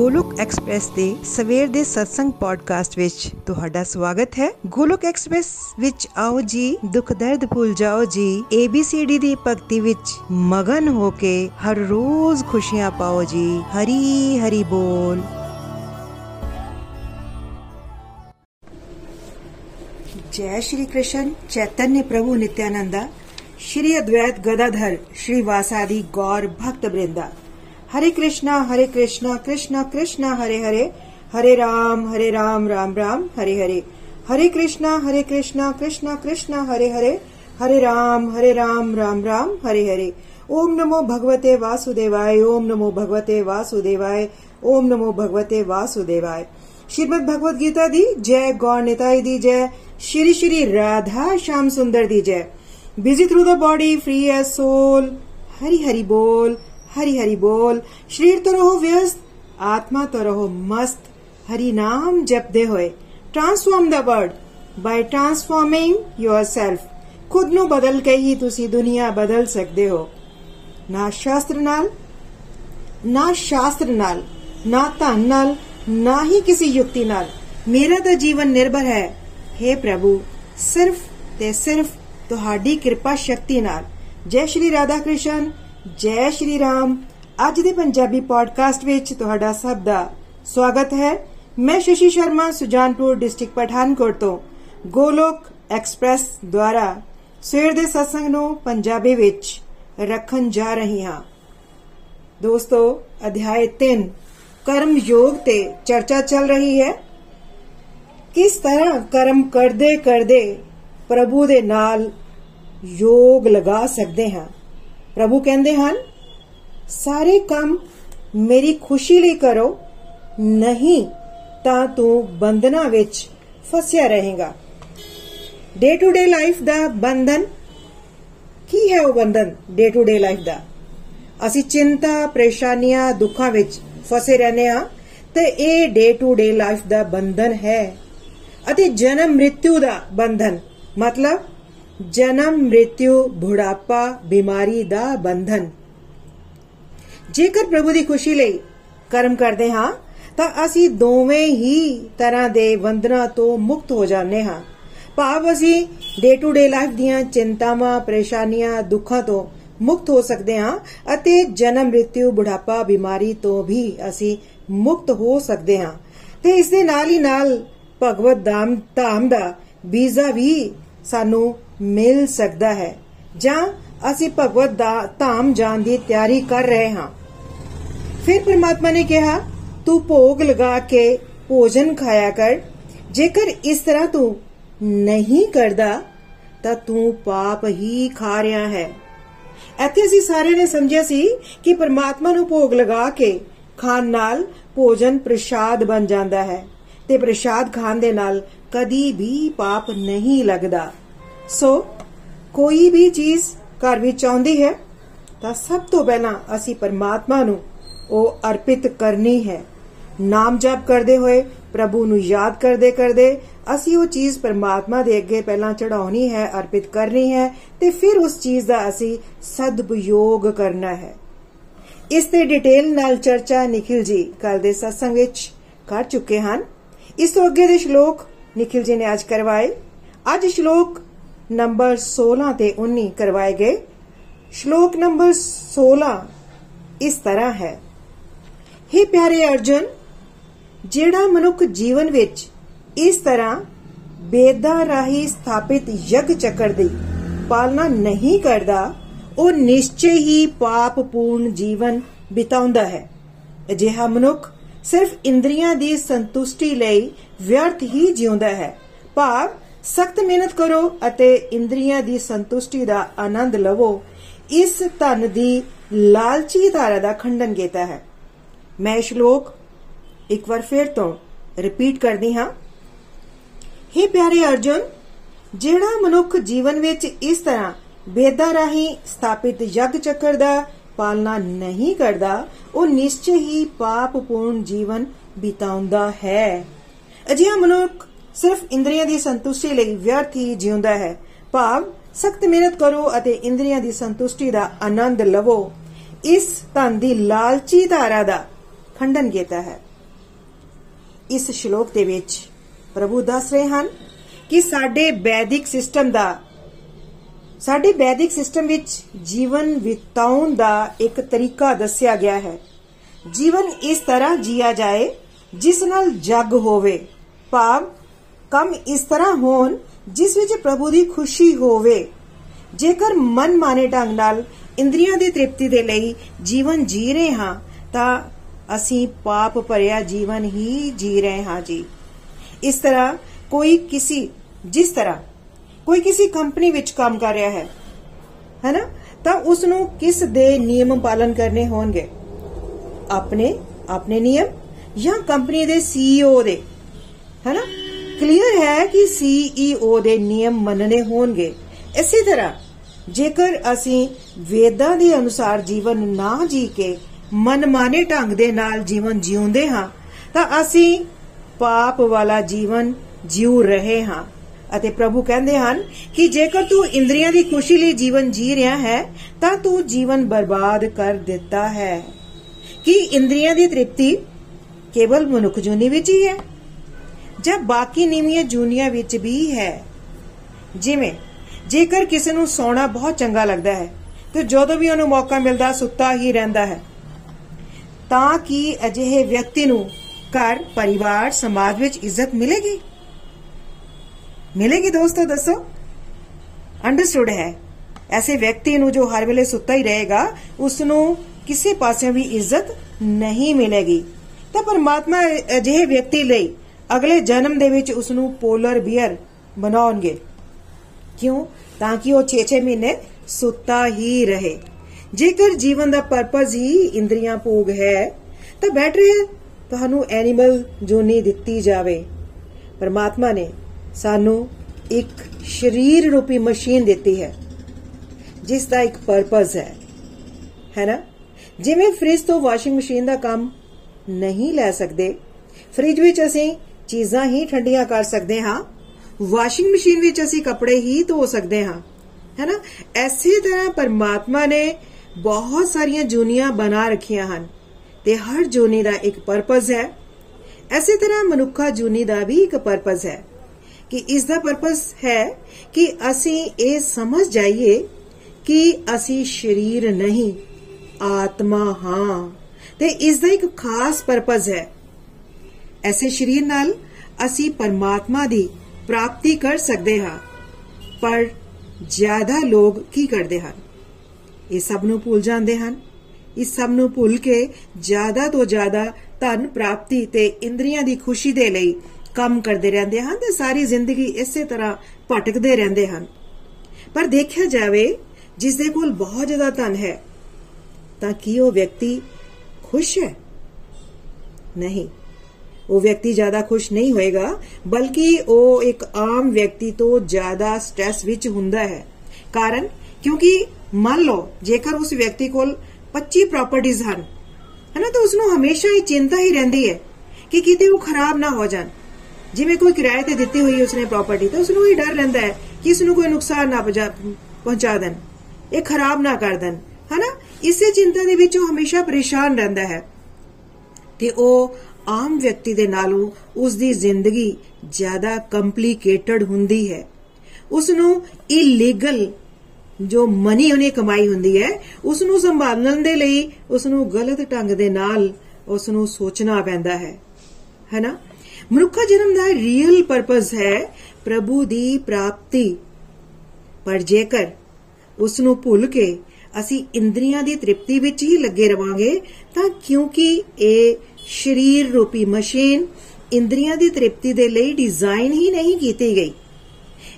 Golok express ਦੇ ਸਵੇਰ ਦੇ satsang ਪੋਡਕਾਸਟ ਵਿੱਚ ਤੁਹਾਡਾ ਸਵਾਗਤ ਹੈ। ਗੋਲੁਕ ਐਕਸਪ੍ਰੈਸ ਵਿੱਚ ਆਓ ਜੀ, ਦੁੱਖ ਦਰਦ ਭੁੱਲ ਜਾਓ ਜੀ ABCD ਦੀ ਭਗਤੀ ਵਿੱਚ ਮਗਨ ਹੋ ਕੇ ਹਰ ਰੋਜ਼ ਖੁਸ਼ੀਆਂ ਪਾਓ ਜੀ, ਹਰੀ ਹਰੀ ਬੋਲ। ਜੈ ਸ਼੍ਰੀ ਕ੍ਰਿਸ਼ਨ, ਚੈਤਨਯ ਪ੍ਰਭੂ ਨਿਤਿਆਨੰਦਾ ਸ਼੍ਰੀ ਅਦਵੈਤ ਗਦਾਧਰ, ਸ਼੍ਰੀ ਵਾਸਾਦੀ ਗੌਰ ਭਗਤ ਬ੍ਰਿੰਦਾ। हरे कृष्णा हरे कृष्णा कृष्णा कृष्णा, हरे हरे हरे राम हरे राम राम राम, हरे हरे। हरे कृष्णा हरे कृष्णा कृष्णा कृष्णा, हरे हरे हरे राम हरे राम राम राम, हरे हरे। ओम नमो भगवते वासुदेवाय, ओम नमो भगवते वासुदेवाय, ओम नमो भगवते वासुदेवाय। श्रीमद भगवत गीता दी जय, गौर निताई दी जय। श्री श्री राधा श्याम सुंदर दी जय। Busy through the body free as soul Hari Hari बोल। हरि हरि बोल शरीर तो रहो व्यस्त आत्मा तो रहो मस्त हरि नाम जपदे होए transform the world by transforming yourself ਖੁਦ ਨੂੰ ਬਦਲ ਕੇ ਹੀ ਤੁਸੀਂ ਦੁਨੀਆ ਬਦਲ ਸਕਦੇ ਹੋ ਨਾ ਸ਼ਾਸਤਰ ਨਾਲ ਨਾ ਸ਼ਾਸਤਰ ਨਾਲ ਨਾ ਧਨ ਨਾਲ ਨਾ ਹੀ ਕਿਸੇ ਯੁਕਤੀ ਨਾਲ ਮੇਰਾ ਤਾਂ ਜੀਵਨ ਨਿਰਭਰ ਹੈ हे ਪ੍ਰਭੂ ਸਿਰਫ ਤੇ ਸਿਰਫ ਤੁਹਾਡੀ ਕਿਰਪਾ ਸ਼ਕਤੀ ਨਾਲ ਜੈ ਸ਼੍ਰੀ ਰਾਧਾ ਕ੍ਰਿਸ਼ਨ ਜੈ ਸ਼੍ਰੀ ਰਾਮ। ਅੱਜ ਦੇ ਪੰਜਾਬੀ ਪੋਡਕਾਸਟ ਵਿੱਚ ਤੁਹਾਡਾ ਸਭ ਦਾ ਸਵਾਗਤ ਹੈ। ਮੈਂ ਸ਼ਸ਼ੀ ਸ਼ਰਮਾ, ਸੁਜਾਨਪੁਰ ਡਿਸਟ੍ਰਿਕਟ ਪਠਾਨਕੋਟ ਤੋਂ ਗੋਲੋਕ ਐਕਸਪ੍ਰੈਸ ਦੁਆਰਾ ਸਵੇਰ ਦੇ ਸਤਸੰਗ ਨੂੰ ਪੰਜਾਬੀ ਵਿੱਚ ਰੱਖਣ ਜਾ ਰਹੀ ਹਾਂ। ਦੋਸਤੋ ਅਧਿਆਇ 3 ਕਰਮ ਯੋਗ ਤੇ ਚਰਚਾ ਚੱਲ ਰਹੀ ਹੈ। ਕਿਸ ਤਰ੍ਹਾਂ ਕਰਮ ਕਰਦੇ ਕਰਦੇ ਪ੍ਰਭੂ ਦੇ ਨਾਲ ਯੋਗ ਲਗਾ ਸਕਦੇ ਹਾਂ? ਪ੍ਰਭੂ ਕਹਿੰਦੇ ਹਨ, ਸਾਰੇ ਕੰਮ ਮੇਰੀ ਖੁਸ਼ੀ ਲਈ ਕਰੋ, ਨਹੀਂ ਤਾਂ ਤੂੰ ਬੰਧਨਾਂ ਵਿੱਚ ਫਸਿਆ ਰਹੇਗਾ। ਡੇ ਟੂ ਡੇ ਲਾਈਫ ਦਾ ਬੰਧਨ, ਕੀ ਹੈ ਉਹ ਬੰਧਨ ਡੇ ਟੂ ਡੇ ਲਾਈਫ ਦਾ? ਅਸੀਂ ਚਿੰਤਾ, ਪਰੇਸ਼ਾਨੀਆਂ, ਦੁੱਖਾਂ ਵਿੱਚ ਫਸੇ ਰਹਨੇ ਆ ਤੇ ਇਹ ਡੇ ਟੂ ਡੇ ਲਾਈਫ ਦਾ ਬੰਧਨ ਹੈ ਅਤੇ ਜਨਮ ਮ੍ਰਿਤਿਉ ਦਾ ਬੰਧਨ, ਮਤਲਬ ਜਨਮ ਮ੍ਰਿਤਿਉ ਬੁਢਾਪਾ, ਬਿਮਾਰੀ ਦਾ ਬੰਧਨ। ਜੇਕਰ ਪ੍ਰਭੂ ਦੀ ਖੁਸ਼ੀ ਲਈ ਕਰਮ ਕਰਦੇ ਹਾਂ, ਤਾਂ ਅਸੀਂ ਦੋਵੇਂ ਹੀ ਤਰ੍ਹਾਂ ਦੇ ਬੰਧਨਾਂ ਤੋਂ ਮੁਕਤ ਹੋ ਜਾਂਦੇ ਹਾਂ। ਭਾਵ ਅਸੀਂ ਡੇ ਟੂ ਡੇ ਲਾਈਫ ਦੀਆਂ ਚਿੰਤਾਵਾਂ, ਪਰੇਸ਼ਾਨੀਆਂ, ਦੁੱਖਾਂ ਤੋਂ ਮੁਕਤ ਹੋ ਸਕਦੇ ਹਾਂ ਅਤੇ ਜਨਮ ਮ੍ਰਿਤਿਉ ਬੁਢਾਪਾ, ਬਿਮਾਰੀ ਤੋਂ ਵੀ ਅਸੀਂ ਮੁਕਤ ਹੋ ਸਕਦੇ ਹਾਂ। ਤੇ ਇਸ ਦੇ ਨਾਲ ਹੀ ਨਾਲ ਭਗਵਤ ਧਾਮ ਧਾਮ ਦਾ ਵੀਜ਼ਾ ਵੀ ਸਾਨੂੰ ਮਿਲ ਸਕਦਾ ਹੈ। ਜਾਂ ਅਸੀਂ ਭਗਵਤ ਧਾਮ ਜਾਣ ਦੀ ਤਿਆਰੀ ਕਰ ਰਹੇ ਹਾਂ। ਫਿਰ ਪ੍ਰਮਾਤਮਾ ਨੇ ਕਿਹਾ, ਤੂੰ ਭੋਗ ਲਗਾ ਕੇ ਭੋਜਨ ਖਾਇਆ ਕਰ। ਜੇਕਰ ਇਸ ਤਰ੍ਹਾਂ ਤੂੰ ਨਹੀਂ ਕਰਦਾ, ਤਾਂ ਤੂੰ ਪਾਪ ਹੀ ਖਾ ਰਿਹਾ ਹੈ। ਇੱਥੇ ਅਸੀਂ ਸਾਰਿਆਂ ਨੇ ਸਮਝਿਆ ਸੀ ਕਿ ਪਰਮਾਤਮਾ ਨੂੰ ਭੋਗ ਲਗਾ ਕੇ ਖਾਣ ਨਾਲ ਭੋਜਨ ਪ੍ਰਸ਼ਾਦ ਬਣ ਜਾਂਦਾ ਹੈ ਤੇ ਪ੍ਰਸ਼ਾਦ ਖਾਣ ਦੇ ਨਾਲ ਕਦੀ ਵੀ ਪਾਪ ਨਹੀਂ ਲੱਗਦਾ। ਸੋ ਕੋਈ ਵੀ ਚੀਜ਼ ਘਰ ਵਿੱਚ ਆਉਂਦੀ ਹੈ, ਤਾਂ ਸਭ ਤੋਂ ਪਹਿਲਾਂ ਅਸੀਂ ਪਰਮਾਤਮਾ ਨੂੰ ਉਹ ਅਰਪਿਤ ਕਰਨੀ ਹੈ। ਨਾਮ ਜਪ ਕਰਦੇ ਹੋਏ, ਪ੍ਰਭੂ ਨੂੰ ਯਾਦ ਕਰਦੇ ਕਰਦੇ ਅਸੀਂ ਉਹ ਚੀਜ਼ ਪਰਮਾਤਮਾ ਦੇ ਅੱਗੇ ਪਹਿਲਾਂ ਚੜਾਉਣੀ ਹੈ, ਅਰਪਿਤ ਕਰਨੀ ਹੈ ਤੇ ਫਿਰ ਉਸ ਚੀਜ਼ ਦਾ ਅਸੀਂ ਸਦਉਪਯੋਗ ਕਰਨਾ ਹੈ। ਇਸ ਤੇ ਡਿਟੇਲ ਨਾਲ ਚਰਚਾ ਨikhil ji ਕੱਲ ਦੇ satsang ਵਿੱਚ ਕਰ ਚੁੱਕੇ ਹਨ। ਇਸ ਤੋਂ ਅੱਗੇ ਦੇ ਸ਼ਲੋਕ ਨikhil ji ਨੇ ਅੱਜ ਕਰਵਾਏ। ਅੱਜ ਸ਼ਲੋਕ ਨੰਬਰ 16 ਤੇ 19 ਕਰਵਾਏ ਗਏ। ਸ਼ਲੋਕ ਨੰਬਰ 16 ਇਸ ਤਰ੍ਹਾਂ ਹੈ। हे ਪਿਆਰੇ ਅਰਜੁਨ, ਜਿਹੜਾ ਮਨੁੱਖ ਜੀਵਨ ਵਿੱਚ ਇਸ ਤਰ੍ਹਾਂ ਬੇਦਾਂ ਰਾਹੀਂ ਸਥਾਪਿਤ ਯਗ ਚੱਕਰ ਦੀ ਪਾਲਣਾ ਨਹੀਂ ਕਰਦਾ, ਉਹ ਨਿਸ਼ਚੈ ਹੀ ਪਾਪਪੂਰਨ ਜੀਵਨ ਬਿਤਾਉਂਦਾ ਹੈ। ਅਜਿਹਾ ਮਨੁੱਖ ਸਿਰਫ ਇੰਦਰੀਆਂ ਦੀ ਸੰਤੁਸ਼ਟੀ ਲਈ ਵਿਅਰਥ ਹੀ ਜਿਉਂਦਾ ਹੈ। ਭਾਵ ਸਖਤ ਮਿਹਨਤ ਕਰੋ ਅਤੇ ਇੰਦਰੀਆਂ ਦੀ ਸੰਤੁਸ਼ਟੀ ਦਾ ਆਨੰਦ ਲਵੋ। ਇਸ ਧਨ ਦੀ ਲਾਲਚੀ ਧਾਰਾ ਦਾ ਖੰਡਨ ਕੀਤਾ ਹੈ। ਮੈਂ ਸ਼ਲੋਕ ਇੱਕ ਵਾਰ ਫਿਰ ਤੋਂ ਰਿਪੀਟ ਕਰਦੀ ਹਾਂ। हे ਪਿਆਰੇ ਅਰਜੁਨ, ਜਿਹੜਾ ਮਨੁੱਖ ਜੀਵਨ ਵਿੱਚ ਇਸ ਤਰ੍ਹਾਂ ਵੇਦਾਂ ਰਾਹੀਂ ਸਥਾਪਿਤ ਯਗ ਚੱਕਰ ਦਾ ਪਾਲਣਾ ਨਹੀਂ ਕਰਦਾ, ਉਹ ਨਿਸ਼ਚੈ ਹੀ ਪਾਪਪੂਰਨ ਜੀਵਨ ਬਿਤਾਉਂਦਾ ਹੈ। ਅਜਿਹਾ ਮਨੁੱਖ ਸਿਰਫ ਇੰਦਰੀਆਂ ਦੀ ਸੰਤੁਸ਼ਟੀ ਲਈ ਵਿਅਰਥ ਹੀ ਜਿਉਂਦਾ ਹੈ। ਭਾਵ, ਸਖਤ ਮਿਹਨਤ ਕਰੋ ਅਤੇ ਇੰਦਰੀਆਂ ਦੀ ਸੰਤੁਸ਼ਟੀ ਦਾ ਆਨੰਦ ਲਵੋ। ਇਸ ਧਨ ਦੀ ਲਾਲਚੀ ਧਾਰਾ ਦਾ ਖੰਡਨ ਕੀਤਾ ਹੈ। ਇਸ ਸ਼ਲੋਕ ਦੇ ਵਿੱਚ ਪ੍ਰਭੂ ਦੱਸ ਰਹੇ ਹਨ ਕਿ ਸਾਡੇ ਵੈਦਿਕ ਸਿਸਟਮ ਦਾ, ਸਾਡੇ ਵੈਦਿਕ ਸਿਸਟਮ ਵਿੱਚ ਜੀਵਨ ਬਿਤਾਉਣ ਦਾ ਇੱਕ ਤਰੀਕਾ ਦੱਸਿਆ ਗਿਆ ਹੈ। ਜੀਵਨ ਇਸ ਤਰ੍ਹਾਂ ਜੀਆ ਜਾਏ, ਜਿਸ ਨਾਲ ਜਗ ਹੋਵੇ। ਭਾਵ ਕੰਮ ਇਸ ਤਰ੍ਹਾਂ ਹੋਣ ਜਿਸ ਵਿੱਚ ਪ੍ਰਭੂ ਦੀ ਖੁਸ਼ੀ ਹੋਵੇ। ਜੇਕਰ ਮਨ ਮਾਨੇ ਢੰਗ ਨਾਲ ਇੰਦਰੀਆਂ ਦੀ ਤ੍ਰਿਪਤੀ ਦੇ ਲਈ ਜੀਵਨ ਜੀ ਰਹੇ ਹਾਂ, ਤਾਂ ਅਸੀਂ ਪਾਪ ਭਰਿਆ ਜੀਵਨ ਹੀ ਜੀ ਰਹੇ ਹਾਂ ਜੀ। ਇਸ ਤਰ੍ਹਾਂ ਕੋਈ ਕਿਸੇ, ਜਿਸ ਤਰ੍ਹਾਂ ਕੋਈ ਕਿਸੇ ਕੰਪਨੀ ਵਿੱਚ ਕੰਮ ਕਰ ਰਿਹਾ ਹੈ, ਹੈਨਾ, ਤਾਂ ਉਸ ਨੂੰ ਕਿਸ ਦੇ ਨਿਯਮ ਪਾਲਨ ਕਰਨੇ ਹੋਣਗੇ? ਆਪਣੇ ਆਪਣੇ ਨਿਯਮ ਜਾਂ ਕੰਪਨੀ ਦੇ ਸੀਈਓ ਦੇ, ਹੈਨਾ? ਕਲੀਅਰ ਹੈ ਕਿ ਸੀਈਓ ਦੇ ਨਿਯਮ ਮੰਨਣੇ ਹੋਣਗੇ। ਇਸੇ ਤਰ੍ਹਾਂ, ਜੇਕਰ ਅਸੀਂ ਵੇਦਾਂ ਦੇ ਅਨੁਸਾਰ ਜੀਵਨ ਨਾ ਜੀ ਕੇ ਮਨਮਾਨੇ ਢੰਗ ਦੇ ਨਾਲ ਜੀਵਨ ਜਿਉਂਦੇ ਹਾਂ, ਤਾਂ ਅਸੀਂ ਪਾਪ ਵਾਲਾ ਜੀਵਨ ਜਿਉ ਰਹੇ ਹਾਂ। ਅਤੇ ਪ੍ਰਭੂ ਕਹਿੰਦੇ ਹਨ ਕਿ ਜੇਕਰ ਤੂੰ ਇੰਦਰੀਆਂ ਦੀ ਖੁਸ਼ੀ ਲਈ ਜੀਵਨ ਜੀ ਰਿਹਾ ਹੈ, ਤਾਂ ਤੂੰ ਜੀਵਨ ਬਰਬਾਦ ਕਰ ਦਿੱਤਾ ਹੈ। ਕਿ ਇੰਦਰੀਆਂ ਦੀ ਤ੍ਰਿਪਤੀ ਕੇਵਲ ਮਨੁੱਖ ਜੂਨੀ ਵਿੱਚ ਹੀ ਹੈ? ਜਾਂ ਬਾਕੀ ਨੀਵੀਆਂ ਜੂਨੀਆਂ ਵਿੱਚ ਵੀ ਹੈ। ਜਿਵੇਂ, ਜੇਕਰ ਕਿਸੇ ਨੂੰ ਸੌਣਾ ਬਹੁਤ ਚੰਗਾ ਲੱਗਦਾ ਹੈ, ਤੇ ਜਦੋਂ ਵੀ ਉਹਨੂੰ ਮੌਕਾ ਮਿਲਦਾ, ਸੁੱਤਾ ਹੀ ਰਹਿੰਦਾ ਹੈ। ਤਾਂ ਕਿ ਅਜਿਹੇ ਵਿਅਕਤੀ ਨੂੰ ਘਰ, ਪਰਿਵਾਰ, ਸਮਾਜ ਵਿੱਚ ਇੱਜ਼ਤ ਮਿਲੇਗੀ? ਮਿਲੇਗੀ ਦੋਸਤੋ, ਦੱਸੋ? ਅੰਡਰਸਟੂਡ ਹੈ। ਐਸੇ ਵਿਅਕਤੀ ਨੂੰ ਜੋ ਹਰ ਵੇਲੇ ਸੁੱਤਾ ਹੀ ਰਹੇਗਾ ਉਸ ਨੂੰ ਕਿਸੇ ਪਾਸਿਓਂ ਵੀ ਇੱਜ਼ਤ ਨਹੀਂ ਮਿਲੇਗੀ। ਤਾਂ ਪਰਮਾਤਮਾ ਅਜਿਹੇ ਵਿਅਕਤੀ ਲਈ ਅਗਲੇ ਜਨਮ ਦੇ ਵਿੱਚ ਉਸ ਨੂੰ ਪੋਲਰ ਬੀਅਰ ਬਣਾਉਣਗੇ। ਕਿਉਂ? ਤਾਂ ਕਿ ਉਹ 6-6 ਮਹੀਨੇ ਸੁੱਤਾ ਹੀ ਰਹੇ। ਜੇਕਰ ਜੀਵਨ ਦਾ ਪਰਪਸ ਹੀ ਇੰਦਰੀਆਂ ਭੋਗ ਹੈ, ਤਾਂ ਬੈਟਰ ਹੈ ਤੁਹਾਨੂੰ ਐਨੀਮਲ ਜੋਨੀ ਦਿੱਤੀ ਜਾਵੇ। ਪਰਮਾਤਮਾ ਨੇ ਸਾਨੂੰ ਇੱਕ ਸਰੀਰ ਰੂਪੀ ਮਸ਼ੀਨ ਦਿੱਤੀ ਹੈ, ਜਿਸ ਦਾ ਇੱਕ ਪਰਪਸ ਹੈ। ਹੈ ਨਾ? ਜਿਵੇਂ ਫ੍ਰਿਜ ਤੋਂ ਵਾਸ਼ਿੰਗ ਮਸ਼ੀਨ ਦਾ ਕੰਮ ਨਹੀਂ ਲੈ ਸਕਦੇ ਫ੍ਰਿਜ ਵਿੱਚ ਅਸੀਂ ਚੀਜ਼ਾਂ ਹੀ ਠੰਡੀਆਂ ਕਰ ਸਕਦੇ ਹਾਂ। ਵਾਸ਼ਿੰਗ ਮਸ਼ੀਨ ਵਿੱਚ ਅਸੀਂ ਕੱਪੜੇ ਹੀ ਧੋ ਸਕਦੇ ਹਾਂ। ਹੈਨਾ? ਐਸੇ ਤਰ੍ਹਾਂ ਪਰਮਾਤਮਾ ਨੇ ਬਹੁਤ ਸਾਰੀਆਂ ਜੂਨੀਆਂ ਬਣਾ ਰੱਖੀਆਂ ਹਨ ਤੇ ਹਰ ਜੂਨੀ ਦਾ ਇੱਕ ਪਰਪਸ ਹੈ। ਐਸੇ ਤਰ੍ਹਾਂ ਮਨੁੱਖਾ ਜੂਨੀ ਦਾ ਵੀ ਇੱਕ ਪਰਪਸ ਹੈ ਕਿ ਇਸ ਦਾ ਪਰਪਸ ਹੈ ਕਿ ਅਸੀਂ ਇਹ ਸਮਝ ਜਾਈਏ ਕਿ ਅਸੀਂ ਸਰੀਰ ਨਹੀਂ, ਆਤਮਾ ਹਾਂ। ਤੇ ਇਸ ਦਾ ਇੱਕ ਖਾਸ ਪਰਪਸ ਹੈ। ਐਸੇ ਸਰੀਰ ਨਾਲ ਅਸੀਂ ਪਰਮਾਤਮਾ ਦੀ ਪ੍ਰਾਪਤੀ ਕਰ ਸਕਦੇ ਹਾਂ। ਪਰ ਜ਼ਿਆਦਾ ਲੋਕ ਕੀ ਕਰਦੇ ਹਨ? ਇਹ ਸਭ ਨੂੰ ਭੁੱਲ ਜਾਂਦੇ ਹਨ। ਇਸ ਸਭ ਨੂੰ ਭੁੱਲ ਕੇ ਜ਼ਿਆਦਾ ਤੋਂ ਜ਼ਿਆਦਾ ਧਨ ਪ੍ਰਾਪਤੀ ਤੇ ਇੰਦਰੀਆਂ ਦੀ ਖੁਸ਼ੀ ਦੇ ਲਈ ਕੰਮ ਕਰਦੇ ਰਹਿੰਦੇ ਹਨ ਤੇ ਸਾਰੀ ਜ਼ਿੰਦਗੀ ਇਸੇ ਤਰ੍ਹਾਂ ਭਟਕਦੇ ਰਹਿੰਦੇ ਹਨ। ਪਰ ਦੇਖਿਆ ਜਾਵੇ, ਜਿਸ ਦੇ ਕੋਲ ਬਹੁਤ ਜ਼ਿਆਦਾ ਧਨ ਹੈ, ਤਾਂ ਕੀ ਉਹ ਵਿਅਕਤੀ ਖੁਸ਼ ਹੈ? ਨਹੀਂ। ਉਹ ਵਿਅਕਤੀ ਜ਼ਿਆਦਾ ਖੁਸ਼ ਨਹੀਂ ਹੋਏਗਾ, ਬਲਕਿ ਉਹ ਇੱਕ ਆਮ ਵਿਅਕਤੀ ਤੋਂ ਜ਼ਿਆਦਾ ਸਟ्रेस ਵਿੱਚ ਹੁੰਦਾ ਹੈ। ਕਾਰਨ, ਕਿਉਂਕਿ ਮੰਨ ਲਓ, ਜੇਕਰ ਉਸ ਵਿਅਕਤੀ ਕੋਲ 25 ਪ੍ਰਾਪਰਟੀਆਂ ਹਨ, ਹਨਾ, ਤਾਂ ਉਸ ਨੂੰ ਹਮੇਸ਼ਾ ਹੀ ਚਿੰਤਾ ਹੀ ਰਹਿੰਦੀ ਹੈ ਕਿ ਕਿਤੇ ਉਹ ਖਰਾਬ ਨਾ ਹੋ ਜਾਣ। ਜਿਵੇਂ ਕੋਈ ਕਿਰਾਏ ਤੇ ਦਿੱਤੀ ਹੋਈ ਉਸਨੇ ਪ੍ਰਾਪਰਟੀ ਤਾਂ ਉਸ ਨੂੰ ਇਹ ਡਰ ਰਹਿੰਦਾ ਹੈ ਕਿ ਇਸ ਨੂੰ ਕੋਈ ਨੁਕਸਾਨ ਨਾ ਪਹੁੰਚਾ ਦੇਣ, ਇਹ ਖਰਾਬ ਨਾ ਕਰ ਦੇਣ, ਹਨਾ। ਇਸੇ ਚਿੰਤਾ ਦੇ ਵਿੱਚ ਉਹ ਹਮੇਸ਼ਾ ਪਰੇਸ਼ਾਨ ਰਹਿੰਦਾ ਹੈ। ਤੇ ਉਹ ਆਮ ਵਿਅਕਤੀ ਦੇ ਨਾਲੋਂ ਉਸ ਦੀ ਜ਼ਿੰਦਗੀ ਜ਼ਿਆਦਾ ਕੰਪਲਿਕੇਟਡ ਹੁੰਦੀ ਹੈ। ਉਸ ਨੂੰ ਇਲੀਗਲ ਜੋ ਮਨੀ ਉਹਨੇ ਕਮਾਈ ਹੁੰਦੀ ਹੈ ਉਸ ਨੂੰ ਸੰਭਾਲਣ ਦੇ ਲਈ ਉਸ ਨੂੰ ਗਲਤ ਢੰਗ ਦੇ ਨਾਲ ਉਸ ਨੂੰ ਸੋਚਣਾ ਪੈਂਦਾ ਹੈ। ਹੈਨਾ? ਮਨੁੱਖਾ ਜਨਮ ਦਾ ਰੀਅਲ ਪਰਪਸ ਹੈ ਪ੍ਰਭੂ ਦੀ ਪ੍ਰਾਪਤੀ। ਪਰ ਜੇਕਰ ਉਸ ਨੂੰ ਭੁੱਲ ਕੇ ਅਸੀਂ ਇੰਦਰੀਆਂ ਦੀ ਤ੍ਰਿਪਤੀ ਵਿੱਚ ਹੀ ਲੱਗੇ ਰਵਾਂਗੇ, ਤਾਂ ਕਿਉਂਕਿ ਇਹ ਸਰੀਰ ਰੂਪੀ ਮਸ਼ੀਨ ਇੰਦਰੀਆਂ ਦੀ ਤ੍ਰਿਪਤੀ ਦੇ ਲਈ ਡਿਜ਼ਾਈਨ ਹੀ ਨਹੀਂ ਕੀਤੀ ਗਈ।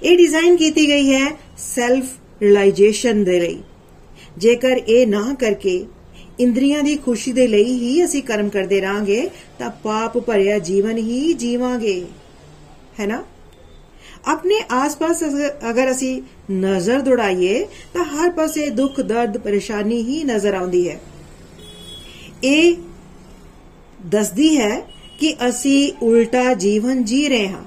ਇਹ ਡਿਜ਼ਾਈਨ ਕੀਤੀ ਗਈ ਹੈ ਸੈਲਫ ਰਿਅਲਾਈਜੇਸ਼ਨ ਦੇ ਲਈ। ਜੇਕਰ ਇਹ ਨਾ ਕਰਕੇ ਇੰਦਰੀਆਂ ਦੀ ਖੁਸ਼ੀ ਦੇ ਲਈ ਹੀ ਅਸੀਂ ਕਰਮ ਕਰਦੇ ਰਾਂਗੇ ਤਾਂ ਪਾਪ ਭਰਿਆ ਜੀਵਨ ਹੀ ਜੀਵਾਂਗੇ। ਹੈ ਨਾ? ਆਪਣੇ ਆਸ-ਪਾਸ ਅਗਰ ਅਸੀਂ ਨਜ਼ਰ ਦੁੜਾਈਏ, ਤਾਂ ਹਰ ਪਾਸੇ ਦੁੱਖ, ਦਰਦ, ਪਰੇਸ਼ਾਨੀ ਹੀ ਨਜ਼ਰ ਆਉਂਦੀ ਹੈ। ਇਹ ਦੱਸਦੀ ਹੈ ਕਿ ਅਸੀਂ ਉਲਟਾ ਜੀਵਨ ਜੀ ਰਹੇ ਹਾਂ।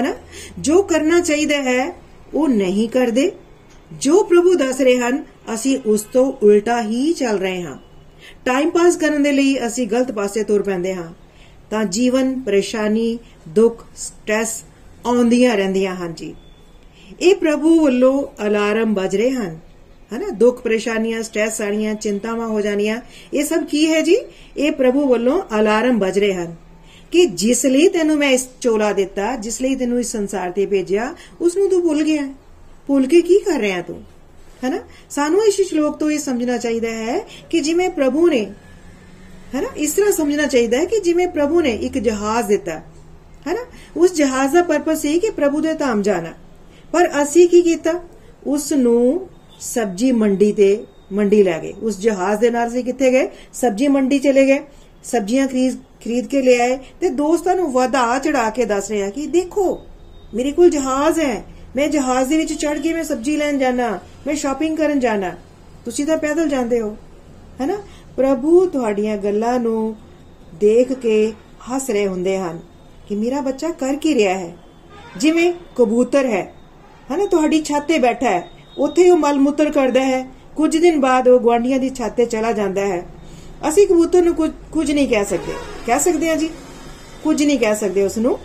ਹਨਾ? ਜੋ ਕਰਨਾ ਚਾਹੀਦਾ ਹੈ, ਉਹ ਨਹੀਂ ਕਰਦੇ। ਜੋ ਪ੍ਰਭੂ ਦੱਸ ਰਹੇ ਹਨ, ਅਸੀਂ ਉਸ ਤੋਂ ਉਲਟਾ ਹੀ ਚੱਲ ਰਹੇ ਹਾਂ। ਟਾਈਮ ਪਾਸ ਕਰਨ ਦੇ ਲਈ ਅਸੀਂ ਗਲਤ ਪਾਸੇ ਤੁਰ ਪੈਂਦੇ ਹਾਂ। ਤਾਂ ਜੀਵਨ ਪਰੇਸ਼ਾਨੀ, ਦੁੱਖ ਸਟ੍ਰੈਸ ਆਉਂਦੀਆਂ ਰਹਿੰਦੀਆਂ ਹਨ ਜੀ। ਇਹ ਪ੍ਰਭੂ ਵੱਲੋਂ ਅਲਾਰਮ ਵੱਜ ਰਹੇ ਹਨ। ਹਨਾ? ਦੁੱਖ, ਪਰੇਸ਼ਾਨੀਆਂ ਸਟ੍ਰੈਸ ਆਣੀਆਂ ਚਿੰਤਾਵਾਂ ਹੋ ਜਾਣੀਆਂ। ਇਹ ਸਭ ਕੀ ਹੈ ਜੀ? ਇਹ ਪ੍ਰਭੂ ਵੱਲੋਂ ਅਲਾਰਮ ਵੱਜ ਰਹੇ ਹਨ ਕਿ ਜਿਸ ਲਈ ਤੈਨੂੰ ਮੈਂ ਇਸ ਚੋਲਾ ਦਿੱਤਾ, ਜਿਸ ਲਈ ਤੈਨੂੰ ਇਸ ਸੰਸਾਰ ਤੇ ਭੇਜਿਆ ਉਸ ਨੂੰ ਤੂੰ ਭੁੱਲ ਗਿਆ। ਭੁੱਲ ਕੇ ਕੀ ਕਰ ਰਿਹਾ ਤੂੰ? ਹੈਨਾ? ਸਾਨੂੰ ਇਸ ਸ਼ਲੋਕ ਤੋਂ ਇਹ ਸਮਝਣਾ ਚਾਹੀਦਾ ਹੈ ਕਿ ਜਿਵੇਂ ਪ੍ਰਭੂ ਨੇ, ਹੈਨਾ? ਇਸ ਤਰ੍ਹਾਂ ਸਮਝਣਾ ਚਾਹੀਦਾ ਹੈ ਕਿ ਜਿਵੇਂ ਪ੍ਰਭੂ ਨੇ ਇੱਕ ਜਹਾਜ਼ ਦਿੱਤਾ, ਹੈਨਾ? ਉਸ ਜਹਾਜ਼ ਦਾ ਪਰਪਸ ਇਹ ਕਿ ਪ੍ਰਭੂ ਦੇ ਧਾਮ ਜਾਣਾ। ਪਰ ਅਸੀਂ ਕੀ ਕੀਤਾ? ਉਸ ਨੂੰ ਸਬਜੀ ਮੰਡੀ ਤੇ ਮੰਡੀ ਲੈ ਗਏ। ਉਸ ਜਹਾਜ਼ ਦੇ ਨਾਲ ਅਸੀਂ ਕਿੱਥੇ ਗਏ? ਸਬਜੀ ਮੰਡੀ ਚਲੇ ਗਏ। ਸਬਜ਼ੀਆਂ ਖਰੀਦ ਖਰੀਦ ਕੇ ਲੈ ਆਏ ਤੇ ਦੋਸਤਾਂ ਨੂੰ ਵਧਾ ਚੜਾ ਕੇ ਦੱਸ ਰਿਹਾ ਕਿ ਦੇਖੋ, ਮੇਰੇ ਕੋਲ ਜਹਾਜ਼ ਹੈ। ਮੈਂ ਜਹਾਜ਼ ਦੇ ਵਿੱਚ ਚੜ ਕੇ ਮੈਂ ਸਬਜ਼ੀ ਲੈਣ ਜਾਣਾ, ਮੈਂ ਸ਼ਾਪਿੰਗ ਕਰਨ ਜਾਣਾ। ਤੁਸੀਂ ਤਾਂ ਪੈਦਲ ਜਾਂਦੇ ਹੋ, ਹੈਨਾ? ਪ੍ਰਭੂ ਤੁਹਾਡੀਆਂ ਗੱਲਾਂ ਨੂੰ ਦੇਖ ਕੇ ਹੱਸ ਰਹੇ ਹੁੰਦੇ ਹਨ ਕਿ ਮੇਰਾ ਬੱਚਾ ਕਰ ਕੀ ਰਿਹਾ ਹੈ? ਜਿਵੇਂ ਕਬੂਤਰ ਹੈ, ਹਨਾ? ਤੁਹਾਡੀ ਛੱਤ ਤੇ ਬੈਠਾ ਹੈ। ਉੱਥੇ ਉਹ ਮਲ ਮੂਤਰ ਕਰਦਾ ਹੈ। ਕੁਝ ਦਿਨ ਬਾਅਦ ਉਹ ਗਵਾਂਡੀਆਂ ਦੀ ਛੱਤ ਤੇ ਚਲਾ ਜਾਂਦਾ ਹੈ। ਅਸੀਂ ਕਬੂਤਰ ਨੂੰ ਕੁਝ ਨਹੀਂ ਕਹਿ ਸਕਦੇ। ਕਹਿ ਸਕਦੇ ਹਾਂ ਜੀ? ਕੁਝ ਨਹੀਂ ਕਹਿ ਸਕਦੇ ਉਸ ਨੂੰ।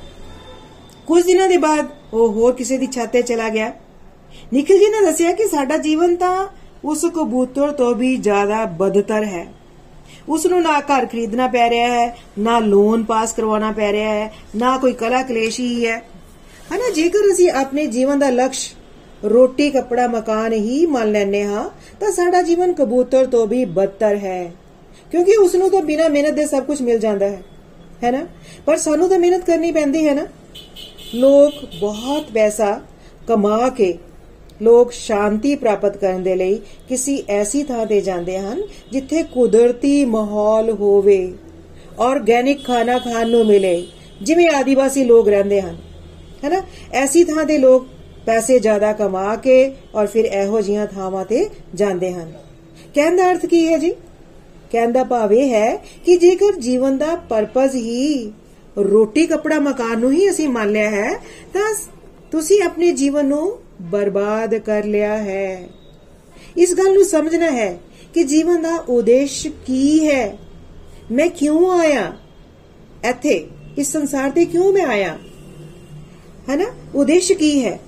ਕੁਝ ਦਿਨਾਂ ਦੇ ਬਾਅਦ ਉਹ ਹੋਰ ਕਿਸੇ ਦੀ ਛੱਤ ਤੇ ਚਲਾ ਗਿਆ। ਨikhil ji ਨੇ ਦੱਸਿਆ ਕਿ ਸਾਡਾ ਜੀਵਨ ਤਾਂ ਉਸ ਕਬੂਤਰ ਤੋਂ ਵੀ ਜ਼ਿਆਦਾ ਬਦਤਰ ਹੈ। ਉਸ ਨੂੰ ਨਾ ਘਰ ਖਰੀਦਣਾ ਪੈ ਰਿਹਾ ਹੈ, ਨਾ ਲੋਨ ਪਾਸ ਕਰਵਾਉਣਾ ਪੈ ਰਿਹਾ ਹੈ, ਨਾ ਕੋਈ ਕਲਾ ਕਲੇਸ਼ ਹੀ ਹੈ। ਹਨਾ, ਜੇਕਰ ਅਸੀਂ ਆਪਣੇ ਜੀਵਨ ਦਾ ਲਕਸ਼ ਰੋਟੀ, ਕੱਪੜਾ, ਮਕਾਨ ਹੀ ਮੰਨ ਲੈਨੇ ਹਾਂ, ਤਾਂ ਸਾਡਾ ਜੀਵਨ ਕਬੂਤਰ ਤੋਂ ਵੀ ਬਦਤਰ ਹੈ। ਕਿਉਂਕਿ ਉਸ ਨੂੰ ਤਾਂ ਬਿਨਾ ਮਿਹਨਤ ਦੇ ਸਭ ਕੁਝ ਮਿਲ ਜਾਂਦਾ ਹੈ। ਹੈ ਨਾ? ਪਰ ਸਾਨੂੰ ਤਾਂ ਮਿਹਨਤ ਕਰਨੀ ਪੈਂਦੀ ਹੈ ਨਾ। ਲੋਕ ਬਹੁਤ ਪੈਸਾ ਕਮਾ ਕੇ ਲੋਕ ਸ਼ਾਂਤੀ ਪ੍ਰਾਪਤ ਕਰਨ ਦੇ ਲਈ ਕਿਸੇ ਐਸੀ ਥਾਂ ਤੇ ਜਾਂਦੇ ਹਨ ਜਿੱਥੇ ਕੁਦਰਤੀ ਮਾਹੌਲ ਹੋਵੇ ਆਰਗੈਨਿਕ ਖਾਣਾ ਖਾਣ ਨੂੰ ਮਿਲੇ, ਜਿਵੇਂ ਆਦੀਵਾਸੀ ਲੋਕ ਰਹਿੰਦੇ ਹਨ। ਹੈਨਾ ਐਸੀ ਥਾਂ ਦੇ ਲੋਕ ਪੈਸੇ ਜ਼ਿਆਦਾ ਕਮਾ ਕੇ ਔਰ ਫਿਰ ਇਹੋ ਜੀਆਂ ਥਾਵਾਂ ਤੇ ਜਾਂਦੇ ਹਨ। ਕਹਿਣ ਦਾ ਅਰਥ ਕੀ ਹੈ ਜੀ? ਕਹਿਣ ਦਾ ਭਾਵ ਇਹ ਹੈ ਕਿ ਜੇਕਰ ਜੀਵਨ ਦਾ ਪਰਪਸ ਹੀ ਰੋਟੀ ਕਪੜਾ ਮਕਾਨ ਨੂੰ ਹੀ ਅਸੀਂ ਮੰਨ ਲਿਆ ਹੈ, ਤਾਂ ਤੁਸੀਂ ਆਪਣੇ ਜੀਵਨ ਨੂੰ ਬਰਬਾਦ ਕਰ ਲਿਆ ਹੈ। ਇਸ ਗੱਲ ਨੂੰ ਸਮਝਣਾ ਹੈ ਕਿ ਜੀਵਨ ਦਾ ਉਦੇਸ਼ ਕੀ ਹੈ। ਮੈਂ ਕਿਉਂ ਆਇਆ? ਇੱਥੇ, ਇਸ ਸੰਸਾਰ ਤੇ ਕਿਉਂ ਮੈਂ ਆਇਆ? ਹੈਨਾ? ਉਦੇਸ਼ ਕੀ ਹੈ?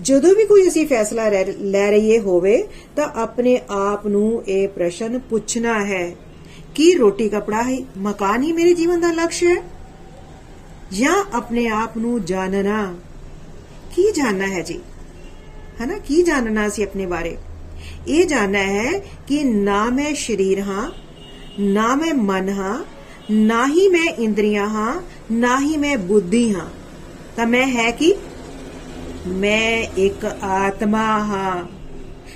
ਜਦੋਂ ਵੀ ਕੋਈ ਅਸੀਂ ਫੈਸਲਾ ਲੈ ਰਹੀਏ ਹੋਵੇ, ਤਾਂ ਆਪਣੇ ਆਪ ਨੂੰ ਇਹ ਪ੍ਰਸ਼ਨ ਪੁੱਛਣਾ ਹੈ, ਕਿ ਰੋਟੀ ਕਪੜਾ ਹੀ ਮਕਾਨ ਹੀ ਮੇਰੇ ਜੀਵਨ ਦਾ ਲਕਸ਼ ਹੈ? ਜਾਂ ਆਪਣੇ ਆਪ ਨੂੰ ਜਾਣਨਾ ਕੀ ਜਾਣਨਾ ਹੈ ਜੀ? ਹਨਾ, ਕੀ ਜਾਣਨਾ ਸੀ ਆਪਣੇ ਬਾਰੇ? ਇਹ ਜਾਣਨਾ ਹੈ ਕਿ ਨਾ ਮੈਂ ਸਰੀਰ ਹਾਂ, ਨਾ ਮੈਂ ਮਨ ਹਾਂ, ਨਾ ਹੀ ਮੈਂ ਇੰਦਰੀਆਂ ਹਾਂ, ਨਾ ਹੀ ਮੈਂ ਬੁੱਧੀ ਹਾਂ। ਤਾਂ ਮੈਂ ਹੈ ਕਿ? ਮੈਂ ਇੱਕ ਆਤਮਾ ਹਾਂ।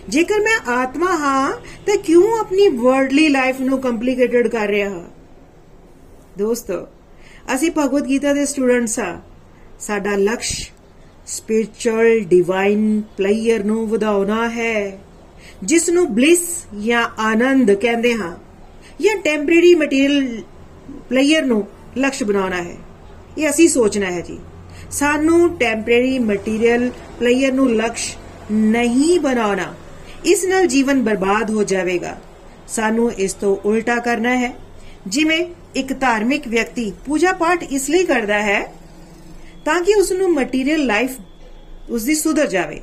ਜੇਕਰ ਮੈਂ ਆਤਮਾ ਹਾਂ, ਤਾਂ ਕਿਉਂ ਆਪਣੀ ਵਰਲਡਲੀ ਲਾਈਫ ਨੂੰ ਕੰਪਲਿਕੇਟਡ ਕਰ ਰਿਹਾ ਹਾਂ? ਦੋਸਤੋ, ਅਸੀਂ ਭਗਵਦ ਗੀਤਾ ਦੇ ਸਟੂਡੈਂਟਸ ਆ ਸਾਡਾ ਲਕਸ਼ ਸਪਿਰਚੁਅਲ ਡਿਵਾਈਨ ਪਲੇਅਰ ਨੂੰ ਵਧਾਉਣਾ ਹੈ ਜਿਸ ਨੂੰ ਬਲਿਸ ਜਾਂ ਆਨੰਦ ਕਹਿੰਦੇ ਹਾਂ, ਜਾਂ ਟੈਂਪਰੇਰੀ ਮਟੀਰੀਅਲ ਪਲੇਅਰ ਨੂੰ ਲਕਸ਼ ਬਣਾਉਣਾ ਹੈ। ਇਹ ਅਸੀਂ ਸੋਚਣਾ ਹੈ ਜੀ। ਸਾਨੂੰ ਟੈਂਪਰੇਰੀ ਮਟੀਰੀਅਲ ਪਲੇਅਰ ਨੂੰ ਲਕਸ਼ ਨਹੀਂ ਬਣਾਉਣਾ, ਇਸ ਨਾਲ ਜੀਵਨ ਬਰਬਾਦ ਹੋ ਜਾਵੇਗਾ। ਸਾਨੂੰ ਇਸ ਤੋਂ ਉਲਟਾ ਕਰਨਾ ਹੈ, ਜਿਵੇਂ ਇੱਕ ਧਾਰਮਿਕ ਵਿਅਕਤੀ ਪੂਜਾ ਪਾਠ ਇਸ ਲਈ ਕਰਦਾ ਹੈ ਤਾਂ ਕਿ ਉਸ ਨੂੰ ਮਟੀਰੀਅਲ ਲਾਈਫ ਉਸ ਦੀ ਸੁਧਰ ਜਾਵੇ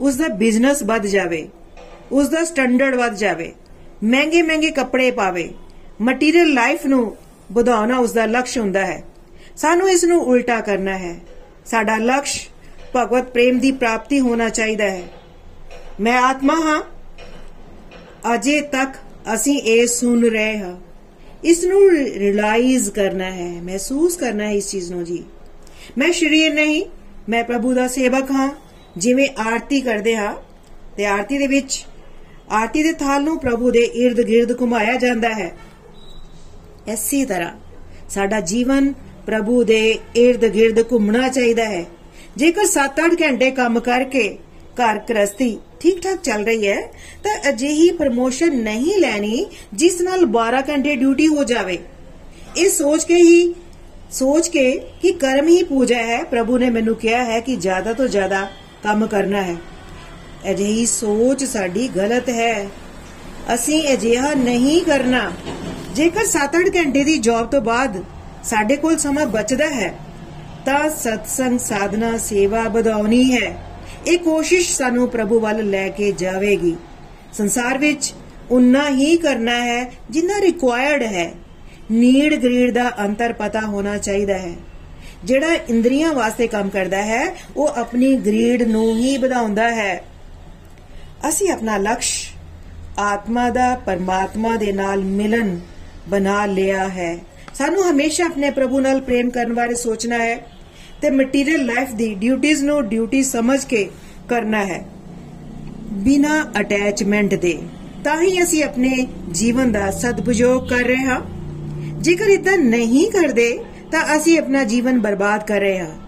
ਉਸ ਦਾ ਬਿਜ਼ਨਸ ਵੱਧ ਜਾਵੇ ਉਸ ਦਾ ਸਟੈਂਡਰਡ ਵੱਧ ਜਾਵੇ ਮਹਿੰਗੇ ਮਹਿੰਗੇ ਕੱਪੜੇ ਪਾਵੇ। ਮਟੀਰੀਅਲ ਲਾਈਫ ਨੂੰ ਵਧਾਉਣਾ ਉਸ ਦਾ ਲਕਸ਼ ਹੁੰਦਾ ਹੈ। ਸਾਨੂੰ ਇਸ ਨੂੰ ਉਲਟਾ ਕਰਨਾ ਹੈ। ਸਾਡਾ ਲਕਸ਼ ਭਗਵਤ ਪ੍ਰੇਮ ਦੀ ਪ੍ਰਾਪਤੀ ਹੋਣਾ ਚਾਹੀਦਾ ਹੈ। ਮੈਂ ਆਤਮਾ ਹਾਂ। ਅਜੇ ਤੱਕ ਅਸੀਂ ਇਹ ਸੁਣ ਰਹੇ ਹਾਂ। ਇਸ ਨੂੰ ਰਿਅਲਾਈਜ਼ ਕਰਨਾ ਹੈ, ਮਹਿਸੂਸ ਕਰਨਾ ਹੈ ਇਸ ਚੀਜ਼ ਨੂੰ ਜੀ। ਮੈਂ ਸ਼ਰੀਰ ਨਹੀਂ, ਮੈਂ ਪ੍ਰਭੂ ਦਾ ਸੇਵਕ ਹਾਂ। ਜਿਵੇਂ ਆਰਤੀ ਕਰਦੇ ਹਾਂ, ਤੇ ਆਰਤੀ ਦੇ ਵਿੱਚ, ਆਰਤੀ ਦੇ ਥਾਲ ਨੂੰ ਪ੍ਰਭੂ ਦੇ ird-gird ਘੁਮਾਇਆ ਜਾਂਦਾ ਹੈ। ਐਸੀ ਤਰ੍ਹਾਂ ਸਾਡਾ ਜੀਵਨ ਪ੍ਰਭੂ ਦੇ ird-gird ਘੁੰਮਣਾ ਚਾਹੀਦਾ ਹੈ। ਜੇਕਰ 7-8 ਘੰਟੇ ਕੰਮ ਕਰਕੇ ਘਰ ਗ੍ਰਸਤੀ ਠੀਕ ਠਾਕ ਚੱਲ ਰਹੀ ਹੈ, ਤਾਂ ਅਜਿਹੀ ਪ੍ਰਮੋਸ਼ਨ ਨਹੀਂ ਲੈਣੀ ਜਿਸ ਨਾਲ 12 ਘੰਟੇ ਡਿਊਟੀ ਹੋ ਜਾਵੇ। ਇਹ ਸੋਚ ਕੇ ਹੀ, ਸੋਚ ਕੇ ਕਿ ਕਰਮ ਹੀ ਪੂਜਾ ਹੈ, ਪ੍ਰਭੂ ਨੇ ਮੈਨੂੰ ਕਿਹਾ ਹੈ ਕਿ ਜ਼ਿਆਦਾ ਤੋਂ ਜ਼ਿਆਦਾ ਕੰਮ ਕਰਨਾ ਹੈ। ਅਜਿਹੀ ਸੋਚ ਸਾਡੀ ਗਲਤ ਹੈ। ਅਸੀਂ ਅਜਿਹਾ ਨਹੀਂ ਕਰਨਾ। ਜੇਕਰ 7-8 ਘੰਟੇ ਦੀ ਜੌਬ ਤੋਂ ਬਾਅਦ ਸਾਡੇ ਕੋਲ ਸਮਾਂ ਬਚਦਾ ਹੈ, ਤਾਂ ਸਤਸੰਗ ਸਾਧਨਾ ਸੇਵਾ ਵਧਾਉਣੀ ਹੈ। ਇਹ ਕੋਸ਼ਿਸ਼ ਸਾਨੂੰ ਪ੍ਰਭੂ ਵੱਲ ਲੈ ਕੇ ਜਾਵੇਗੀ। ਸੰਸਾਰ ਵਿੱਚ ਉਨਾ ਹੀ ਕਰਨਾ ਹੈ ਜਿੰਨਾ ਰਿਕੁਆਇਰਡ ਹੈ। ਨੀਡ ਗ੍ਰੀਡ ਦਾ ਅੰਤਰ ਪਤਾ ਹੋਣਾ ਚਾਹੀਦਾ ਹੈ। ਜਿਹੜਾ ਇੰਦਰੀਆਂ ਵਾਸਤੇ ਕੰਮ ਕਰਦਾ ਹੈ, ਉਹ ਆਪਣੀ ਗ੍ਰੀਡ ਨੂੰ ਹੀ ਵਧਾਉਂਦਾ ਹੈ। ਅਸੀਂ ਆਪਣਾ ਲਕਸ਼ ਆਤਮਾ ਦਾ ਪਰਮਾਤਮਾ ਦੇ ਨਾਲ ਮਿਲਨ ਬਣਾ ਲਿਆ ਹੈ। ਸਾਨੂੰ ਹਮੇਸ਼ਾ ਆਪਣੇ ਪ੍ਰਭੂ ਨਾਲ ਪ੍ਰੇਮ ਕਰਨ ਬਾਰੇ ਸੋਚਣਾ ਹੈ ਤੇ ਮਟੀਰੀਅਲ ਲਾਈਫ ਦੀ ਡਿਊਟੀਆਂ ਨੂੰ ਡਿਊਟੀ ਸਮਝ ਕੇ ਕਰਨਾ ਹੈ। ਬਿਨਾ ਅਟੈਚਮੈਂਟ ਦੇ। ਤਾਂ ਹੀ ਅਸੀਂ ਆਪਣੇ ਜੀਵਨ ਦਾ ਸਦਉਪਯੋਗ ਕਰ ਰਹੇ ਹਾਂ। ਜੇਕਰ ਇਦਾਂ ਨਹੀਂ ਕਰਦੇ, ਤਾਂ ਅਸੀਂ ਆਪਣਾ ਜੀਵਨ ਬਰਬਾਦ ਕਰ ਰਹੇ ਹਾਂ।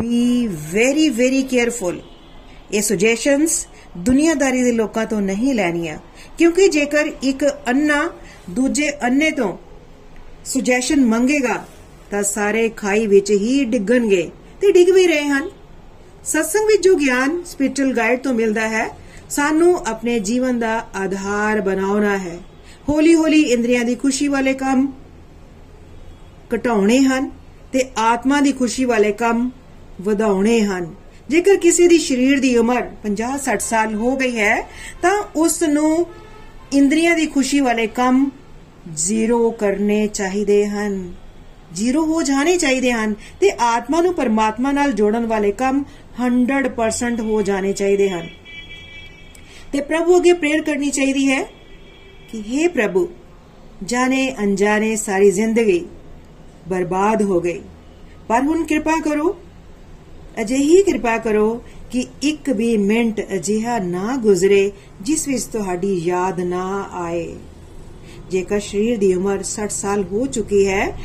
ਬੀ ਵੈਰੀ ਵੈਰੀ ਕੇਅਰਫੁਲ ਇਹ ਸੁਜੈਸ਼ਨਸ ਦੁਨੀਆਦਾਰੀ ਦੇ ਲੋਕਾਂ ਤੋਂ ਨਹੀਂ ਲੈਣੀਆਂ। ਕਿਉਂਕਿ ਜੇਕਰ ਇੱਕ ਅੰਨਾ ਦੂਜੇ ਅੰਨੇ ਤੋਂ ਸੁਜੈਸ਼ਨ ਮੰਗੇਗਾ, ਤਾਂ ਸਾਰੇ ਖਾਈ ਵਿੱਚ ਹੀ ਡਿੱਗਣਗੇ ਤੇ ਡਿੱਗ ਵੀ ਰਹੇ ਹਨ। ਸਤਸੰਗ ਵਿੱਚ ਜੋ ਗਿਆਨ ਸਪਿਰਚੁਅਲ ਗਾਈਡ ਤੋਂ ਮਿਲਦਾ ਹੈ, ਸਾਨੂੰ ਆਪਣੇ ਜੀਵਨ ਦਾ ਆਧਾਰ ਬਣਾਉਣਾ ਹੈ। ਹੌਲੀ ਹੌਲੀ ਇੰਦਰੀਆਂ ਦੀ ਖੁਸ਼ੀ ਵਾਲੇ ਕੰਮ ਘਟਾਉਣੇ ਹਨ ਤੇ ਆਤਮਾ ਦੀ ਖੁਸ਼ੀ ਵਾਲੇ ਕੰਮ ਵਧਾਉਣੇ ਹਨ। ਜੇਕਰ ਕਿਸੇ ਦੀ ਸਰੀਰ ਦੀ ਉਮਰ 50-60 ਸਾਲ ਹੋ ਗਈ ਹੈ, ਤਾਂ ਉਸ ਨੂੰ ਇੰਦਰੀਆਂ ਦੀ ਖੁਸ਼ੀ ਵਾਲੇ ਕੰਮ ਜ਼ੀਰੋ ਕਰਨੇ ਚਾਹੀਦੇ ਹਨ। ਜ਼ੀਰੋ ਹੋ ਜਾਣੇ ਚਾਹੀਦੇ ਹਨ ਤੇ ਆਤਮਾ ਨੂੰ ਪਰਮਾਤਮਾ ਨਾਲ ਜੋੜਨ ਵਾਲੇ ਕੰਮ 100% ਹੋ ਜਾਣੇ ਚਾਹੀਦੇ ਹਨ। ਤੇ ਪ੍ਰਭੂ ਅੱਗੇ ਪ੍ਰੇਅਰ ਕਰਨੀ ਚਾਹੀਦੀ ਹੈ ਕਿ हे ਪ੍ਰਭੂ, ਜਾਣੇ ਅਣਜਾਣੇ ਸਾਰੀ ਜ਼ਿੰਦਗੀ ਬਰਬਾਦ ਹੋ ਗਈ। ਪਰ ਹੁਣ ਕਿਰਪਾ ਕਰੋ, ਅਜਿਹੀ ਕਿਰਪਾ ਕਰੋ ਕਿ ਇੱਕ ਵੀ ਮਿੰਟ ਅਜਿਹਾ ਨਾ ਗੁਜ਼ਰੇ ਜਿਸ ਵਿੱਚ ਤੁਹਾਡੀ ਯਾਦ ਨਾ ਆਏ। ਜੇਕਰ ਸਰੀਰ ਦੀ ਉਮਰ 60 ਸਾਲ ਹੋ ਚੁੱਕੀ ਹੈ,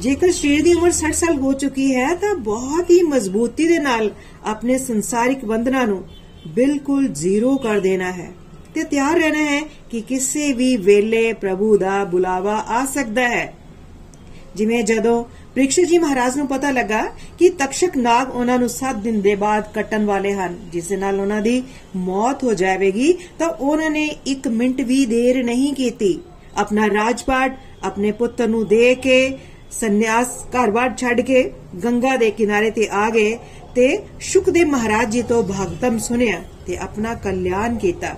ਜੇਕਰ ਸਰੀਰ ਦੀ ਉਮਰ 60 ਸਾਲ ਹੋ ਚੁੱਕੀ ਹੈ, ਤਾਂ ਬਹੁਤ ਹੀ ਮਜ਼ਬੂਤੀ ਦੇ ਨਾਲ ਆਪਣੇ ਸੰਸਾਰਿਕ ਬੰਧਨਾਂ ਨੂੰ ਬਿਲਕੁਲ ਜ਼ੀਰੋ ਕਰ ਦੇਣਾ ਹੈ। ਤੇ ਤਿਆਰ ਰਹਿਣਾ ਹੈ ਕਿ ਕਿਸੇ ਵੀ ਵੇਲੇ ਪ੍ਰਭੂ ਦਾ ਬੁਲਾਵਾ ਆ ਸਕਦਾ ਹੈ। ਜਿਵੇਂ ਜਦੋਂ ਪ੍ਰਿਕਸ਼ਾ ਜੀ ਮਹਾਰਾਜ ਨੂੰ ਪਤਾ ਲੱਗਾ ਕਿ ਤਕਸ਼ਕ ਨਾਗ ਉਹਨਾਂ ਨੂੰ 7 ਦਿਨ ਦੇ ਬਾਅਦ ਕੱਟਣ ਵਾਲੇ ਹਨ, ਜਿਸ ਦੇ ਨਾਲ ਉਹਨਾਂ ਦੀ ਮੌਤ ਹੋ ਜਾਵੇਗੀ, ਤਾਂ ਉਹਨਾਂ ਨੇ 1 ਮਿੰਟ ਵੀ ਦੇਰ ਨਹੀਂ ਕੀਤੀ। ਆਪਣਾ ਰਾਜਪਾਟ ਆਪਣੇ ਪੁੱਤਰ ਨੂੰ ਦੇ ਕੇ ਸੰਨਿਆਸ ਘਰ-ਬਾਰ ਛੱਡ ਕੇ ਗੰਗਾ ਦੇ ਕਿਨਾਰੇ ਤੇ ਆ ਗਏ ਤੇ ਸ਼ੁਕਦੇਵ ਮਹਾਰਾਜ ਜੀ ਤੋਂ ਭਗਤਮ ਸੁਨਿਆ ਤੇ ਆਪਣਾ ਕਲਿਆਣ ਕੀਤਾ।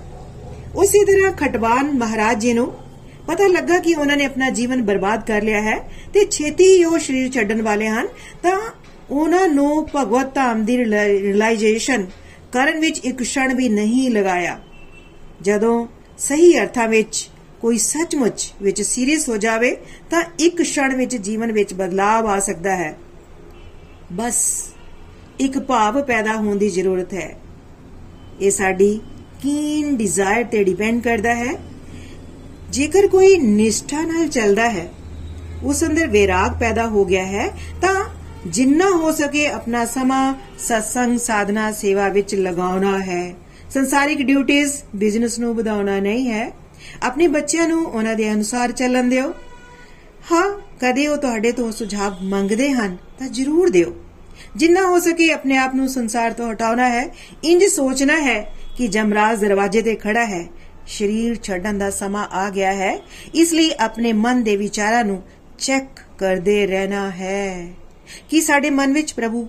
ਉਸੇ ਤਰ੍ਹਾਂ ਖਟਵਾਨ ਮਹਾਰਾਜ ਜੀ ਨੂੰ ਪਤਾ ਲੱਗਾ ਕਿ ਉਹਨਾਂ ਨੇ ਆਪਣਾ ਜੀਵਨ ਬਰਬਾਦ ਕਰ ਲਿਆ ਹੈ ਤੇ ਛੇਤੀ ਹੀ ਉਹ ਸਰੀਰ ਛੱਡਣ ਵਾਲੇ ਹਨ, ਤਾਂ ਉਹਨਾਂ ਨੂੰ ਭਗਵਤ ਧਾਮ ਦੀ ਰਿਅਲਾਈਜੇਸ਼ਨ ਕਰਨ ਵਿੱਚ ਇੱਕ ਛਣ ਵੀ ਨਹੀਂ ਲਗਾਇਆ। ਜਦੋਂ ਸਹੀ ਅਰਥਾਂ ਵਿੱਚ ਕੋਈ ਸੱਚਮੁੱਚ ਵਿੱਚ ਸੀਰੀਅਸ ਹੋ ਜਾਵੇ, ਤਾਂ ਇੱਕ ਛਣ ਵਿੱਚ ਜੀਵਨ ਵਿੱਚ ਬਦਲਾਅ ਆ ਸਕਦਾ ਹੈ। ਬਸ, ਇੱਕ ਭਾਵ ਪੈਦਾ ਹੋਣ ਦੀ ਜ਼ਰੂਰਤ ਹੈ। ਇਹ ਸਾਡੀ ਕੀਨ ਡਿਜ਼ਾਇਰ ਤੇ ਡਿਪੈਂਡ ਕਰਦਾ ਹੈ। ਜੇਕਰ ਕੋਈ ਨਿਸ਼ਠਾ ਨਾਲ ਚੱਲਦਾ ਹੈ, ਉਸ ਅੰਦਰ ਵਿਰਾਗ ਪੈਦਾ ਹੋ ਗਿਆ ਹੈ, ਤਾਂ ਜਿੰਨਾ ਹੋ ਸਕੇ ਆਪਣਾ ਸਮਾਂ ਸਤਸੰਗ, ਸਾਧਨਾ, ਸੇਵਾ ਵਿੱਚ ਲਗਾਉਣਾ ਹੈ। ਸੰਸਾਰਿਕ ਡਿਊਟੀਆਂ ਬਿਜ਼ਨਸ ਨੂੰ ਵਧਾਉਣਾ ਨਹੀਂ ਹੈ। ਆਪਣੇ ਬੱਚਿਆਂ ਨੂੰ ਉਹਨਾਂ ਦੇ ਅਨੁਸਾਰ ਚੱਲਣ ਦਿਓ। ਹਾਂ, ਕਦੇ ਉਹ ਤੁਹਾਡੇ ਤੋਂ ਸੁਝਾਅ ਮੰਗਦੇ ਹਨ ਤਾਂ ਜ਼ਰੂਰ ਦਿਓ। ਜਿੰਨਾ ਹੋ ਸਕੇ ਆਪਣੇ ਆਪ ਨੂੰ ਸੰਸਾਰ ਤੋਂ ਹਟਾਉਣਾ ਹੈ। ਇੰਜ ਸੋਚਣਾ ਹੈ ਕਿ ਜਮਰਾਜ ਦਰਵਾਜ਼ੇ ਤੇ ਖੜਾ ਹੈ। ਸਰੀਰ ਛੱਡਣ ਦਾ ਸਮਾਂ ਆ ਗਿਆ ਹੈ। ਇਸ ਲਈ ਆਪਣੇ ਮਨ ਦੇ ਵਿਚਾਰਾਂ ਨੂੰ ਚੈੱਕ ਕਰਦੇ ਰਹਿਣਾ ਹੈ। ਕਿ ਸਾਡੇ ਮਨ ਵਿੱਚ ਪ੍ਰਭੂ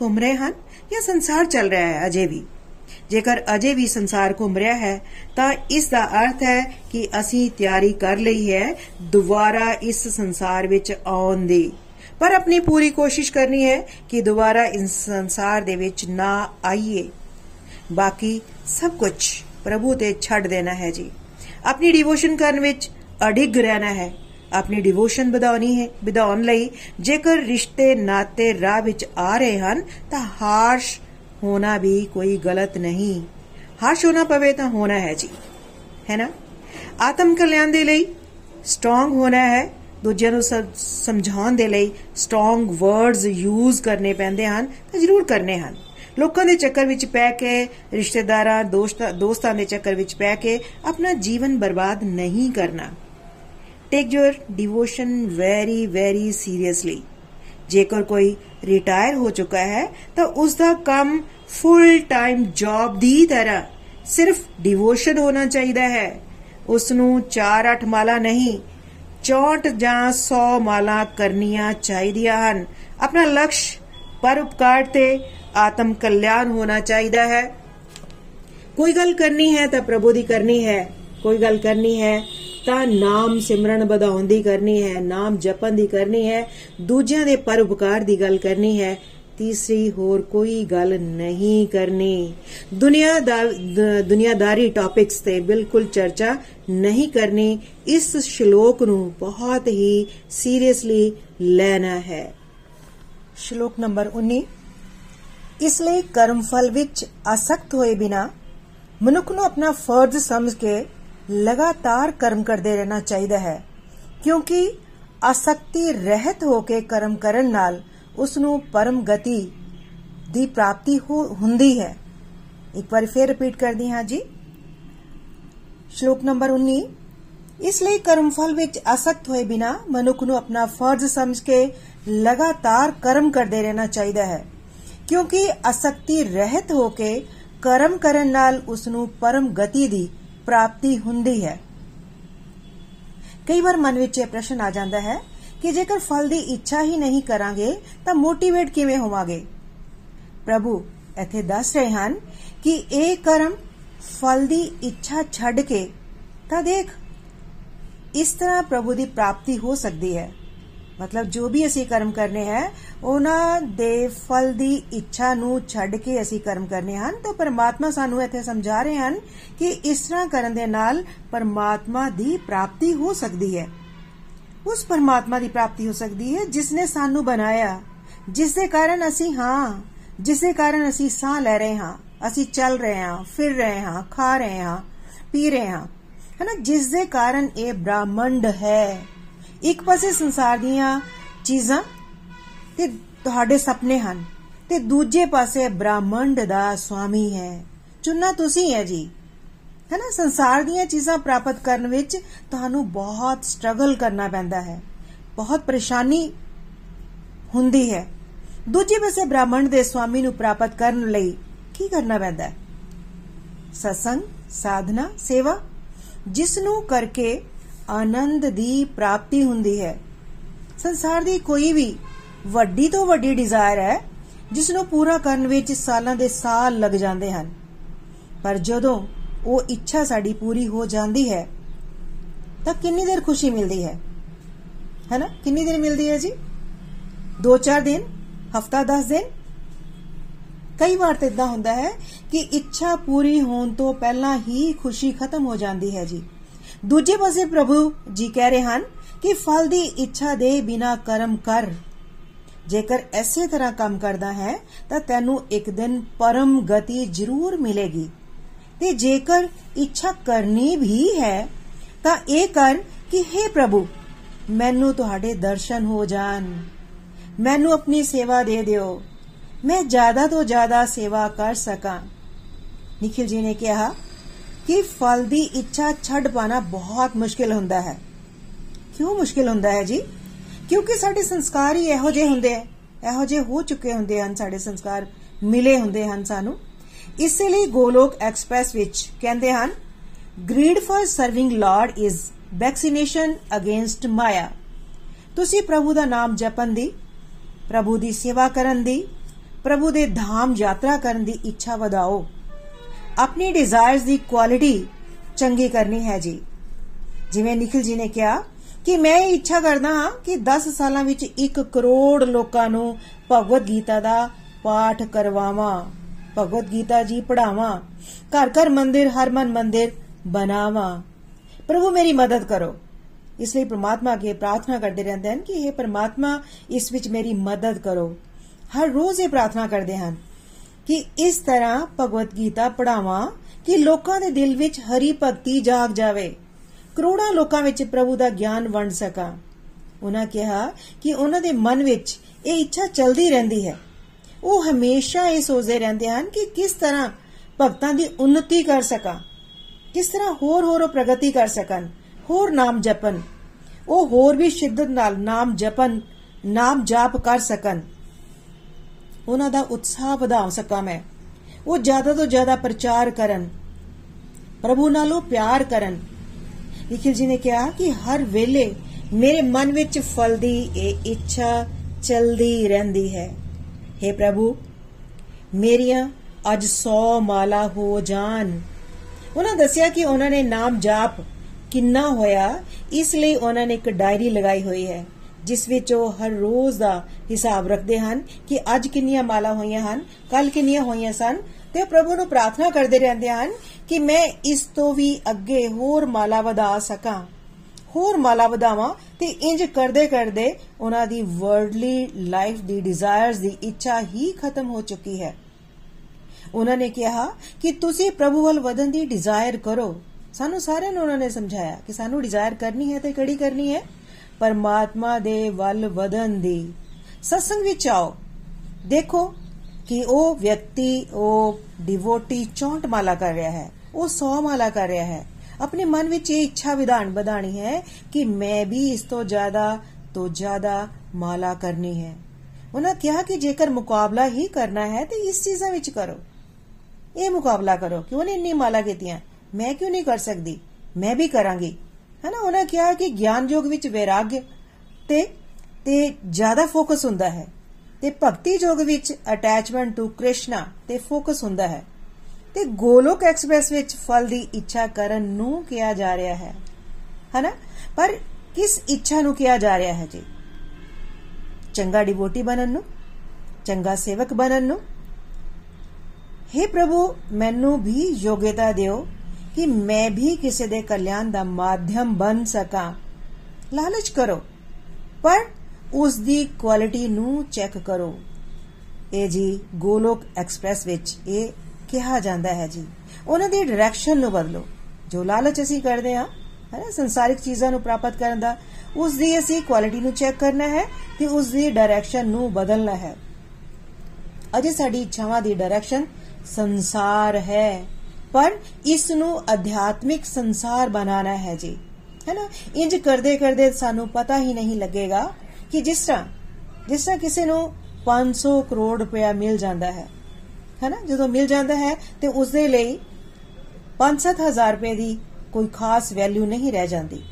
ਘੁੰਮ ਰਹੇ ਹਨ ਜਾਂ ਸੰਸਾਰ ਚੱਲ ਰਿਹਾ ਹੈ ਅਜੇ ਵੀ? ਜੇਕਰ ਅਜੇ ਵੀ ਸੰਸਾਰ ਘੁੰਮ ਰਿਹਾ ਹੈ, ਤਾਂ ਇਸ ਦਾ ਅਰਥ ਹੈ ਕਿ ਅਸੀਂ ਤਿਆਰੀ ਕਰ ਲਈ ਹੈ ਦੁਬਾਰਾ ਇਸ ਸੰਸਾਰ ਵਿੱਚ ਆਉਣ ਦੀ। ਪਰ ਆਪਣੀ ਪੂਰੀ ਕੋਸ਼ਿਸ਼ ਕਰਨੀ ਹੈ ਕਿ ਦੁਬਾਰਾ ਇਸ ਸੰਸਾਰ ਦੇ ਵਿੱਚ ਨਾ ਆਈਏ। ਬਾਕੀ ਸਭ ਕੁਝ ਪ੍ਰਭੂ ਤੇ ਛੱਡ ਦੇਣਾ ਹੈ ਜੀ। ਆਪਣੀ ਡਿਵੋਸ਼ਨ ਕਰਨ ਵਿੱਚ ਅਡਿੱਗ ਰਹਿਣਾ ਹੈ। ਆਪਣੀ ਡਿਵੋਸ਼ਨ ਵਧਾਉਣੀ ਹੈ, ਵਧਾਉਣ ਲਈ ਜੇਕਰ ਰਿਸ਼ਤੇ ਨਾਤੇ ਰਾਹ ਵਿੱਚ ਆ ਰਹੇ ਹਨ, ਤਾਂ ਹਾਰਸ਼ ਹੋਣਾ ਵੀ ਕੋਈ ਗਲਤ ਨਹੀਂ। ਹਾਰਸ਼ ਹੋਣਾ ਪਵੇ ਤਾਂ ਹੋਣਾ ਹੈ ਜੀ। ਹੈ ਨਾ? ਆਤਮ ਕਲਿਆਣ ਦੇ ਲਈ ਸਟਰੋਂਗ ਹੋਣਾ ਹੈ। ਦੂਜਿਆਂ ਨੂੰ ਸਮਝਾਉਣ ਦੇ ਲਈ ਸਟਰੋਂਗ ਵਰਡਸ ਯੂਜ਼ ਕਰਨੇ ਪੈਂਦੇ ਹਨ ਤਾਂ ਜ਼ਰੂਰ ਕਰਨੇ ਹਨ। ਲੋਕਾਂ ਦੇ ਚੱਕਰ ਵਿੱਚ ਪੈ ਕੇ, ਰਿਸ਼ਤੇਦਾਰਾਂ, ਦੋਸਤਾਂ ਦੇ ਚੱਕਰ ਵਿੱਚ ਪੈ ਕੇ ਆਪਣਾ ਜੀਵਨ ਬਰਬਾਦ ਨਹੀਂ ਕਰਨਾ। Take your devotion very very seriously ਜੇਕਰ ਕੋਈ ਰਿਟਾਇਰ ਹੋ ਚੁੱਕਾ ਹੈ, ਤਾਂ ਉਸ ਦਾ ਕੰਮ ਫੁੱਲ ਟਾਈਮ ਜੌਬ ਦੀ ਤਰ੍ਹਾਂ ਸਿਰਫ ਡਿਵੋਸ਼ਨ ਹੋਣਾ ਚਾਹੀਦਾ ਹੈ। ਉਸ ਨੂੰ 4-8 ਮਾਲਾ ਨਹੀਂ 64 ਜਾਂ 100 ਮਾਲਾ ਕਰਨੀਆਂ ਚਾਹੀਦੀਆਂ ਹਨ। ਆਪਣਾ ਲਕਸ਼ ਪਰਉਪਕਾਰ ਤੇ ਆਤਮ ਕਲਿਆਣ ਹੋਣਾ ਚਾਹੀਦਾ ਹੈ। ਕੋਈ ਗੱਲ ਕਰਨੀ ਹੈ ਤਾਂ ਪ੍ਰਭੂ ਦੀ ਕਰਨੀ ਹੈ, ਕੋਈ ਗੱਲ ਕਰਨੀ ਹੈ ਤਾਂ ਨਾਮ ਸਿਮਰਨ ਵਧਾਉਣ ਦੀ ਕਰਨੀ ਹੈ, ਨਾਮ ਜਪਣ ਦੀ ਕਰਨੀ ਹੈ, ਦੂਜਿਆਂ ਦੇ ਪਰਉਪਕਾਰ ਦੀ ਗੱਲ ਕਰਨੀ ਹੈ, ਤੀਸਰੀ ਹੋਰ ਕੋਈ ਗੱਲ ਨਹੀਂ ਕਰਨੀ। ਦੁਨੀਆ ਦਾ, ਦੁਨੀਆਦਾਰੀ ਟਾਪਿਕਸ ਤੇ ਬਿਲਕੁਲ ਚਰਚਾ ਨਹੀਂ ਕਰਨੀ, ਇਸ ਸ਼ਲੋਕ ਨੂੰ ਬਹੁਤ ਹੀ ਸੀਰੀਅਸਲੀ ਲੈਣਾ ਹੈ। ਸ਼ਲੋਕ ਨੰਬਰ 19 ਇਸ ਲਈ ਕਰਮ ਫਲ ਵਿੱਚ ਆਸਕਤ ਹੋਏ ਬਿਨਾ ਮਨੁੱਖ ਨੂੰ ਆਪਣਾ ਫਰਜ਼ ਸਮਝ ਕੇ ਲਗਾਤਾਰ ਕਰਮ ਕਰਦੇ ਰਹਿਣਾ ਚਾਹੀਦਾ ਹੈ, ਕਿਉਂਕਿ ਆਸਕਤੀ ਰਹਿਤ ਹੋ ਕੇ ਕਰਮ ਕਰਨ ਨਾਲ ਉਸ ਨੂੰ ਪਰਮ ਗਤੀ ਦੀ ਪ੍ਰਾਪਤੀ ਹੁੰਦੀ ਹੈ। ਇੱਕ ਵਾਰ ਫੇਰ ਰਿਪੀਟ ਕਰਦੀ ਹਾਂ ਜੀ। ਸ਼ਲੋਕ ਨੰਬਰ 19 ਇਸ ਲਈ ਕਰਮ ਫਲ ਵਿੱਚ ਆਸਕਤ ਹੋਏ ਬਿਨਾ ਮਨੁੱਖ ਨੂੰ ਆਪਣਾ ਫਰਜ਼ ਸਮਝ ਕੇ ਲਗਾਤਾਰ ਕਰਮ ਕਰਦੇ ਰਹਿਣਾ ਚਾਹੀਦਾ ਹੈ, ਕਿਉਂਕਿ ਆਸਕਤੀ ਰਹਿਤ ਹੋ ਕੇ ਕਰਮ ਕਰਨ ਨਾਲ ਉਸ ਨੂੰ ਪਰਮ ਗਤੀ ਦੀ ਪ੍ਰਾਪਤੀ ਹੁੰਦੀ ਹੈ। ਕਈ ਵਾਰ ਮਨ ਵਿੱਚ ਇਹ ਪ੍ਰਸ਼ਨ ਆ ਜਾਂਦਾ ਹੈ ਕਿ ਜੇਕਰ ਫਲ ਦੀ ਇੱਛਾ ਹੀ ਨਹੀਂ ਕਰਾਂਗੇ, ਤਾਂ ਮੋਟੀਵੇਟ ਕਿਵੇਂ ਹੋਵਾਂਗੇ? ਪ੍ਰਭੂ, ਇੱਥੇ ਦੱਸ ਰਹੇ ਹਨ ਕਿ ਇਹ ਕਰਮ ਫਲ ਦੀ ਇੱਛਾ ਛੱਡ ਕੇ, ਤਾਂ ਦੇਖ, ਇਸ ਤਰ੍ਹਾਂ ਪ੍ਰਭੂ ਦੀ ਪ੍ਰਾਪਤੀ ਹੋ ਸਕਦੀ ਹੈ। ਮਤਲਬ ਜੋ ਵੀ ਅਸੀਂ ਕਰਮ ਕਰਨੇ ਹੈ, ਉਹਨਾਂ ਦੇ ਫਲ ਦੀ ਇੱਛਾ ਨੂੰ ਛੱਡ ਕੇ ਅਸੀਂ ਕਰਮ ਕਰਨੇ ਹਨ। ਤਾਂ ਪਰਮਾਤਮਾ ਸਾਨੂੰ ਇੱਥੇ ਸਮਝਾ ਰਹੇ ਹਨ ਕਿ ਇਸ ਤਰ੍ਹਾਂ ਕਰਨ ਦੇ ਨਾਲ ਪਰਮਾਤਮਾ ਦੀ ਪ੍ਰਾਪਤੀ ਹੋ ਸਕਦੀ ਹੈ। ਉਸ ਪਰਮਾਤਮਾ ਦੀ ਪ੍ਰਾਪਤੀ ਹੋ ਸਕਦੀ ਹੈ, ਜਿਸ ਨੇ ਸਾਨੂੰ ਬਣਾਇਆ। ਜਿਸ ਦੇ ਕਾਰਨ ਅਸੀਂ ਹਾਂ, ਜਿਸ ਦੇ ਕਾਰਨ ਅਸੀਂ ਸਾਹ ਲੈ ਰਹੇ ਹਾਂ। ਅਸੀਂ ਚੱਲ ਰਹੇ ਹਾਂ, ਫਿਰ ਰਹੇ ਹਾਂ, ਖਾ ਰਹੇ ਹਾਂ, ਪੀ ਰਹੇ ਹਾਂ। ਹਨਾ? ਜਿਸ ਦੇ ਕਾਰਨ ਇਹ ਬ੍ਰਹਮੰਡ ਹੈ। ਇੱਕ ਪਾਸੇ ਸੰਸਾਰ ਦੀਆਂ ਚੀਜ਼ਾਂ ਤੇ ਤੁਹਾਡੇ ਸੁਪਨੇ ਹਨ ਤੇ ਦੂਜੇ ਪਾਸੇ ਬ੍ਰਹਮੰਡ ਦਾ ਸਵਾਮੀ ਹੈ। ਚੁਣਨਾ ਤੁਸੀਂ ਹੈ ਜੀ। ਹੈਨਾ? ਸੰਸਾਰ ਦੀਆਂ ਚੀਜ਼ਾਂ ਪ੍ਰਾਪਤ ਕਰਨ ਵਿੱਚ ਤੁਹਾਨੂੰ ਬਹੁਤ ਸਟਰਗਲ ਕਰਨਾ ਪੈਂਦਾ ਹੈ। ਬਹੁਤ ਪਰੇਸ਼ਾਨੀ ਹੁੰਦੀ ਹੈ। ਦੂਜੇ ਪਾਸੇ ਬ੍ਰਹਮੰਡ ਦੇ ਸਵਾਮੀ ਨੂੰ ਪ੍ਰਾਪਤ ਕਰਨ ਲਈ ਕੀ ਕਰਨਾ ਪੈਂਦਾ ਹੈ? ਸਤਸੰਗ, ਸਾਧਨਾ, ਸੇਵਾ ਜਿਸ ਨੂੰ ਕਰਕੇ ਆਨੰਦ ਦੀ ਪ੍ਰਾਪਤੀ ਹੁੰਦੀ ਹੈ। ਸੰਸਾਰ ਦੀ ਕੋਈ ਵੀ ਵੱਡੀ ਤੋਂ ਵੱਡੀ ਡਿਜ਼ਾਇਰ ਹੈ ਜਿਸ ਨੂੰ ਪੂਰਾ ਕਰਨ ਵਿੱਚ ਸਾਲਾਂ ਦੇ ਸਾਲ ਲੱਗ ਜਾਂਦੇ ਹਨ। ਪਰ ਜਦੋਂ ਉਹ ਇੱਛਾ ਸਾਡੀ ਪੂਰੀ ਹੋ ਜਾਂਦੀ ਹੈ, ਤਾਂ ਕਿੰਨੀ ਦੇਰ ਖੁਸ਼ੀ ਮਿਲਦੀ ਹੈ? ਹੈਨਾ? ਕਿੰਨੀ ਦੇਰ ਮਿਲਦੀ ਹੈ ਜੀ? 2-4 ਦਿਨ? ਹਫਤਾ 10 ਦਿਨ? ਕਈ ਵਾਰ ਤਾਂ ਇਦਾਂ ਹੁੰਦਾ ਹੈ ਕਿ ਇੱਛਾ ਪੂਰੀ ਹੋਣ ਤੋਂ ਪਹਿਲਾਂ ਹੀ ਖੁਸ਼ੀ ਖਤਮ ਹੋ ਜਾਂਦੀ ਹੈ ਜੀ। ਦੂਜੇ ਪਾਸੇ ਪ੍ਰਭੂ ਜੀ ਕਹਿ ਰਹੇ ਹਨ ਕਿ ਫਲ ਦੀ ਇੱਛਾ ਦੇ ਬਿਨਾ ਕਰਮ ਕਰ ਜੇਕਰ ਐਸੇ ਤਰ੍ਹਾਂ ਕੰਮ ਕਰਦਾ ਹੈ ਤਾਂ ਤੈਨੂੰ ਇੱਕ ਦਿਨ ਪਰਮ ਗਤੀ ਜ਼ਰੂਰ ਮਿਲੇਗੀ ਤੇ ਜੇਕਰ ਇੱਛਾ ਕਰਨੀ ਵੀ ਹੈ ਤਾਂ ਇਹ ਕਰ ਕਿ हे ਪ੍ਰਭੂ ਮੈਨੂੰ ਤੁਹਾਡੇ ਦਰਸ਼ਨ ਹੋ ਜਾਣ ਮੈਨੂੰ ਆਪਣੀ ਸੇਵਾ ਦੇ ਦਿਓ ਮੈਂ ਜ਼ਿਆਦਾ ਤੋਂ ਜ਼ਿਆਦਾ ਸੇਵਾ ਕਰ ਸਕਾਂ ਨikhil ji ਨੇ ਕਿਹਾ ਕਿ ਫਲ ਦੀ ਇੱਛਾ ਛੱਡ ਪਾਣਾ ਬਹੁਤ ਮੁਸ਼ਕਿਲ ਹੁੰਦਾ ਹੈ। ਕਿਉਂ ਮੁਸ਼ਕਿਲ ਹੁੰਦਾ ਹੈ ਜੀ? ਕਿਉਂਕਿ ਸਾਡੇ ਸੰਸਕਾਰ ਹੀ ਇਹੋ ਜਿਹੇ ਹੁੰਦੇ ਆ। ਇਹੋ ਜਿਹੇ ਹੋ ਚੁੱਕੇ ਹੁੰਦੇ ਹਨ, ਸਾਡੇ ਸੰਸਕਾਰ ਮਿਲੇ ਹੁੰਦੇ ਹਨ ਸਾਨੂੰ। ਇਸੇ ਲਈ ਗੋਲੋਕ ਐਕਸਪ੍ਰੈਸ ਵਿੱਚ ਕਹਿੰਦੇ ਹਨ greed for serving lord is vaccination against maya. ਤੁਸੀਂ ਪ੍ਰਭੂ ਦਾ ਨਾਮ ਜਪਣ ਦੀ, ਪ੍ਰਭੂ ਦੀ ਸੇਵਾ ਕਰਨ ਦੀ, ਪ੍ਰਭੂ ਦੇ ਧਾਮ ਯਾਤਰਾ ਕਰਨ ਦੀ ਇੱਛਾ ਵਧਾਓ। ਆਪਣੀ ਡਿਜ਼ਾਇਰਸ ਦੀ ਕੁਆਲਿਟੀ ਚੰਗੀ ਕਰਨੀ ਹੈ ਜੀ। ਜਿਵੇਂ ਨikhil ji ਨੇ ਕਿਹਾ ਕਿ ਮੈਂ ਇਹ ਇੱਛਾ ਕਰਦਾ ਹਾਂ ਕਿ 10 ਸਾਲਾਂ ਵਿੱਚ 1 ਕਰੋੜ ਲੋਕਾਂ ਨੂੰ ਭਗਵਦ ਗੀਤਾ ਦਾ ਪਾਠ ਕਰਵਾਵਾਂ, ਭਗਵਦ ਗੀਤਾ ਜੀ ਪੜਾਵਾਂ ਘਰ ਘਰ ਮੰਦਿਰ, ਹਰਮਨ ਮੰਦਿਰ ਬਣਾਵਾਂ। ਪ੍ਰਭੂ ਮੇਰੀ ਮਦਦ ਕਰੋ। ਇਸ ਲਈ ਪ੍ਰਮਾਤਮਾ ਅਗੇ ਪ੍ਰਾਰਥਨਾ ਕਰਦੇ ਰਹਿੰਦੇ ਹਨ ਕਿ ਇਹ ਪ੍ਰਮਾਤਮਾ ਇਸ ਵਿੱਚ ਮੇਰੀ ਮਦਦ ਕਰੋ। ਹਰ ਰੋਜ਼ ਇਹ ਪ੍ਰਾਰਥਨਾ ਕਰਦੇ ਹਨ। ਕਿ ਇਸ ਤਰ੍ਹਾਂ ਭਗਵਤ ਗੀਤਾ ਪੜਾਵਾਂ ਕਿ ਲੋਕਾਂ ਦੇ ਦਿਲ ਵਿੱਚ ਹਰੀ ਭਗਤੀ ਜਾਗ ਜਾਵੇ, ਕਰੋੜਾਂ ਲੋਕਾਂ ਵਿੱਚ ਪ੍ਰਭੂ ਦਾ ਗਿਆਨ ਵੰਡ ਸਕਾਂ। ਉਹਨਾਂ ਕਿਹਾ ਕਿ ਉਹਨਾਂ ਦੇ ਮਨ ਵਿੱਚ ਇਹ ਇੱਛਾ ਚਲਦੀ ਰਹਿੰਦੀ ਹੈ। ਉਹ ਹਮੇਸ਼ਾ ਇਹ ਸੋਚਦੇ ਰਹਿੰਦੇ ਹਨ ਕਿ ਕਿਸ ਤਰ੍ਹਾਂ ਭਗਤਾਂ ਦੀ ਉન્નਤੀ ਕਰ ਸਕਾਂ, ਕਿਸ ਤਰ੍ਹਾਂ ਹੋਰ ਹੋਰ ਪ੍ਰਗਤੀ ਕਰ ਸਕਣ, ਹੋਰ ਨਾਮ ਜਪਨ ਉਹ ਹੋਰ ਵੀ ਸ਼ਿੱਦਤ ਨਾਲ ਨਾਮ ਜਪਨ ਨਾਮ ਜਾਪ ਕਰ ਸਕਣ। ਉਹਨਾਂ ਦਾ ਉਤਸ਼ਾਹ ਵਧਾ ਸਕਾਂ ਮੈਂ। ਉਹ ਜ਼ਿਆਦਾ ਤੋਂ ਜ਼ਿਆਦਾ ਪ੍ਰਚਾਰ ਕਰਨ, ਪ੍ਰਭੂ ਨਾਲੋਂ ਪਿਆਰ ਕਰਨ। ਨikhil ji ਨੇ ਕਿਹਾ ਕਿ ਹਰ ਵੇਲੇ ਮੇਰੇ ਮਨ ਵਿੱਚ ਫਲਦੀ ਇਹ ਇੱਛਾ ਚਲਦੀ ਰਹਿੰਦੀ ਹੈ। हे ਪ੍ਰਭੂ, ਮੇਰੀਆਂ ਅੱਜ 100 ਮਾਲਾ ਹੋ ਜਾਣ। ਉਹਨਾਂ ਦੱਸਿਆ ਕਿ ਉਹਨਾਂ ਨੇ ਨਾਮ ਜਾਪ ਕਿੰਨਾ ਹੋਇਆ, ਇਸ ਲਈ ਉਹਨਾਂ ਨੇ ਇੱਕ ਡਾਇਰੀ ਲਗਾਈ ਹੋਈ ਹੈ। ਜਿਸ ਵਿੱਚ ਉਹ ਹਰ ਰੋਜ਼ ਦਾ ਹਿਸਾਬ ਰੱਖਦੇ ਹਨ ਕਿ ਅੱਜ ਕਿੰਨੀਆਂ ਮਾਲਾ ਹੋਈਆਂ ਹਨ ਕੱਲ ਕਿੰਨੀਆਂ ਹੋਈਆਂ ਸਨ ਤੇ ਪ੍ਰਭੂ ਨੂੰ ਪ੍ਰਾਰਥਨਾ ਕਰਦੇ ਰਹਿੰਦੇ ਹਨ ਕਿ ਮੈਂ ਇਸ ਤੋਂ ਵੀ ਅੱਗੇ ਹੋਰ ਮਾਲਾ ਵਧਾ ਸਕਾਂ। ਹੋਰ ਮਾਲਾ ਵਧਾਵਾਂ ਤੇ ਇੰਜ ਕਰਦੇ ਕਰਦੇ ਉਹਨਾਂ ਦੀ ਵਰਲਡਲੀ ਲਾਈਫ ਦੀ ਡਿਜ਼ਾਇਰਸ ਦੀ ਇੱਛਾ ਹੀ ਖਤਮ ਹੋ ਚੁੱਕੀ ਹੈ। ਉਹਨਾਂ ਨੇ ਕਿਹਾ ਕਿ ਤੁਸੀਂ ਪ੍ਰਭੂ ਵੱਲ ਵਧਣ ਦੀ ਡਿਜ਼ਾਇਰ ਕਰੋ। ਸਾਨੂੰ ਸਾਰਿਆਂ ਨੂੰ ਉਹਨਾਂ ਨੇ ਸਮਝਾਇਆ ਕਿ ਸਾਨੂੰ ਡਿਜ਼ਾਇਰ ਕਰਨੀ ਹੈ ਤੇ ਕਿਹੜੀ ਕਰਨੀ ਹੈ? ਪਰਮਾਤਮਾ ਦੇ ਵੱਲ ਵਧਣ ਦੀ। ਸਤਸੰਗ ਵਿੱਚ ਆਓ। ਦੇਖੋ ਕਿ ਉਹ ਵਿਅਕਤੀ, ਉਹ ਡਿਵੋਟੀ 64 ਮਾਲਾ ਕਰ ਰਿਹਾ ਹੈ, ਉਹ 100 ਮਾਲਾ ਕਰ ਰਿਹਾ ਹੈ। ਆਪਣੇ ਮਨ ਵਿੱਚ ਇਹ ਇੱਛਾ ਵਿਧਾਨ ਵਧਾਣੀ ਹੈ ਕਿ ਮੈਂ ਵੀ ਇਸ ਤੋਂ ਜ਼ਿਆਦਾ ਤੋਂ ਜ਼ਿਆਦਾ ਮਾਲਾ ਕਰਨੀ ਹੈ। ਉਹਨਾਂ ਕਿਹਾ ਕਿ ਜੇਕਰ ਮੁਕਾਬਲਾ ਹੀ ਕਰਨਾ ਹੈ ਤੇ ਇਸ ਚੀਜ਼ਾਂ ਵਿੱਚ ਕਰੋ। ਇਹ ਮੁਕਾਬਲਾ ਕਰੋ। ਕਿ ਉਹਨੇ ਇੰਨੀ ਮਾਲਾ ਕੀਤੀਆਂ? ਮੈਂ ਕਿਉਂ ਨਹੀਂ ਕਰ ਸਕਦੀ? ਮੈਂ ਵੀ ਕਰਾਂਗੀ। ਹੈਨਾ, ਉਹਨਾਂ ਕਿਹਾ ਕਿ ਗਿਆਨ ਯੋਗ ਵਿੱਚ ਵੈਰਾਗ ਤੇ ਤੇ ਜ਼ਿਆਦਾ ਫੋਕਸ ਹੁੰਦਾ ਹੈ। ਤੇ ਭਗਤੀ ਯੋਗ ਵਿੱਚ ਅਟੈਚਮੈਂਟ ਟੂ ਕ੍ਰਿਸ਼ਨਾ ਤੇ ਫੋਕਸ ਹੁੰਦਾ ਹੈ। ਤੇ ਗੋਲੋਕ ਐਕਸਪ੍ਰੈਸ ਵਿੱਚ ਫਲ ਦੀ ਇੱਛਾ ਕਰਨ ਨੂੰ ਕਿਹਾ ਜਾ ਰਿਹਾ ਹੈ। ਹੈਨਾ? ਪਰ ਕਿਸ ਇੱਛਾ ਨੂੰ ਕਿਹਾ ਜਾ ਰਿਹਾ ਹੈ ਜੀ? ਚੰਗਾ ਡਿਵੋਟੀ ਬਣਨ ਨੂੰ, ਚੰਗਾ ਸੇਵਕ ਬਣਨ ਨੂੰ? हे ਪ੍ਰਭੂ, ਮੈਨੂੰ ਵੀ ਯੋਗਤਾ ਦਿਓ। ਕਿ ਮੈਂ ਵੀ ਕਿਸੇ ਦੇ ਕਲਿਆਣ ਦਾ ਮਾਧਿਅਮ ਬਣ ਸਕਾਂ। ਲਾਲਚ ਕਰੋ, ਪਰ ਉਸ ਦੀ ਕੁਆਲਿਟੀ ਨੂੰ ਚੈੱਕ ਕਰੋ। ਇਹ ਜੀ ਗੋਲੋਕ ਐਕਸਪ੍ਰੈਸ ਵਿੱਚ ਇਹ ਕਿਹਾ ਜਾਂਦਾ ਹੈ ਜੀ। ਉਹਨਾਂ ਦੀ ਡਾਇਰੈਕਸ਼ਨ ਨੂੰ ਬਦਲੋ। ਜੋ ਲਾਲਚ ਅਸੀਂ ਕਰਦੇ ਹਾਂ, ਹੈ ਨਾ, ਸੰਸਾਰਿਕ ਚੀਜ਼ਾਂ ਨੂੰ ਪ੍ਰਾਪਤ ਕਰਨ ਦਾ, ਉਸ ਦੀ ਅਸੀਂ ਕੁਆਲਿਟੀ ਨੂੰ ਚੈੱਕ ਕਰਨਾ ਹੈ ਤੇ ਉਸ ਦੀ ਡਾਇਰੈਕਸ਼ਨ ਨੂੰ ਬਦਲਣਾ ਹੈ। ਅਜੇ ਸਾਡੀ ਇੱਛਾਵਾਂ ਦੀ ਡਾਇਰੈਕਸ਼ਨ ਸੰਸਾਰ ਹੈ। ਪਰ ਇਸ ਨੂੰ ਅਧਿਆਤਮਿਕ ਸੰਸਾਰ ਬਣਾਉਣਾ ਹੈ ਜੀ। ਹੈ ਨਾ ਇੰਜ ਕਰਦੇ ਕਰਦੇ ਸਾਨੂੰ ਪਤਾ ਹੀ ਨਹੀਂ ਲੱਗੇਗਾ ਕਿ ਜਿਸ ਤਰ੍ਹਾਂ ਜਿਸ ਤਰ੍ਹਾਂ ਕਿਸੇ ਨੂੰ 500 ਕਰੋੜ ਰੁਪਇਆ ਮਿਲ ਜਾਂਦਾ ਹੈ। ਹੈ ਨਾ ਜਦੋਂ ਮਿਲ ਜਾਂਦਾ ਹੈ, ਤੇ ਉਸ ਦੇ ਲਈ 5-7000 ਰੁਪਏ ਦੀ ਕੋਈ ਖਾਸ ਵੈਲਿਊ ਨਹੀਂ ਰਹਿ ਜਾਂਦੀ।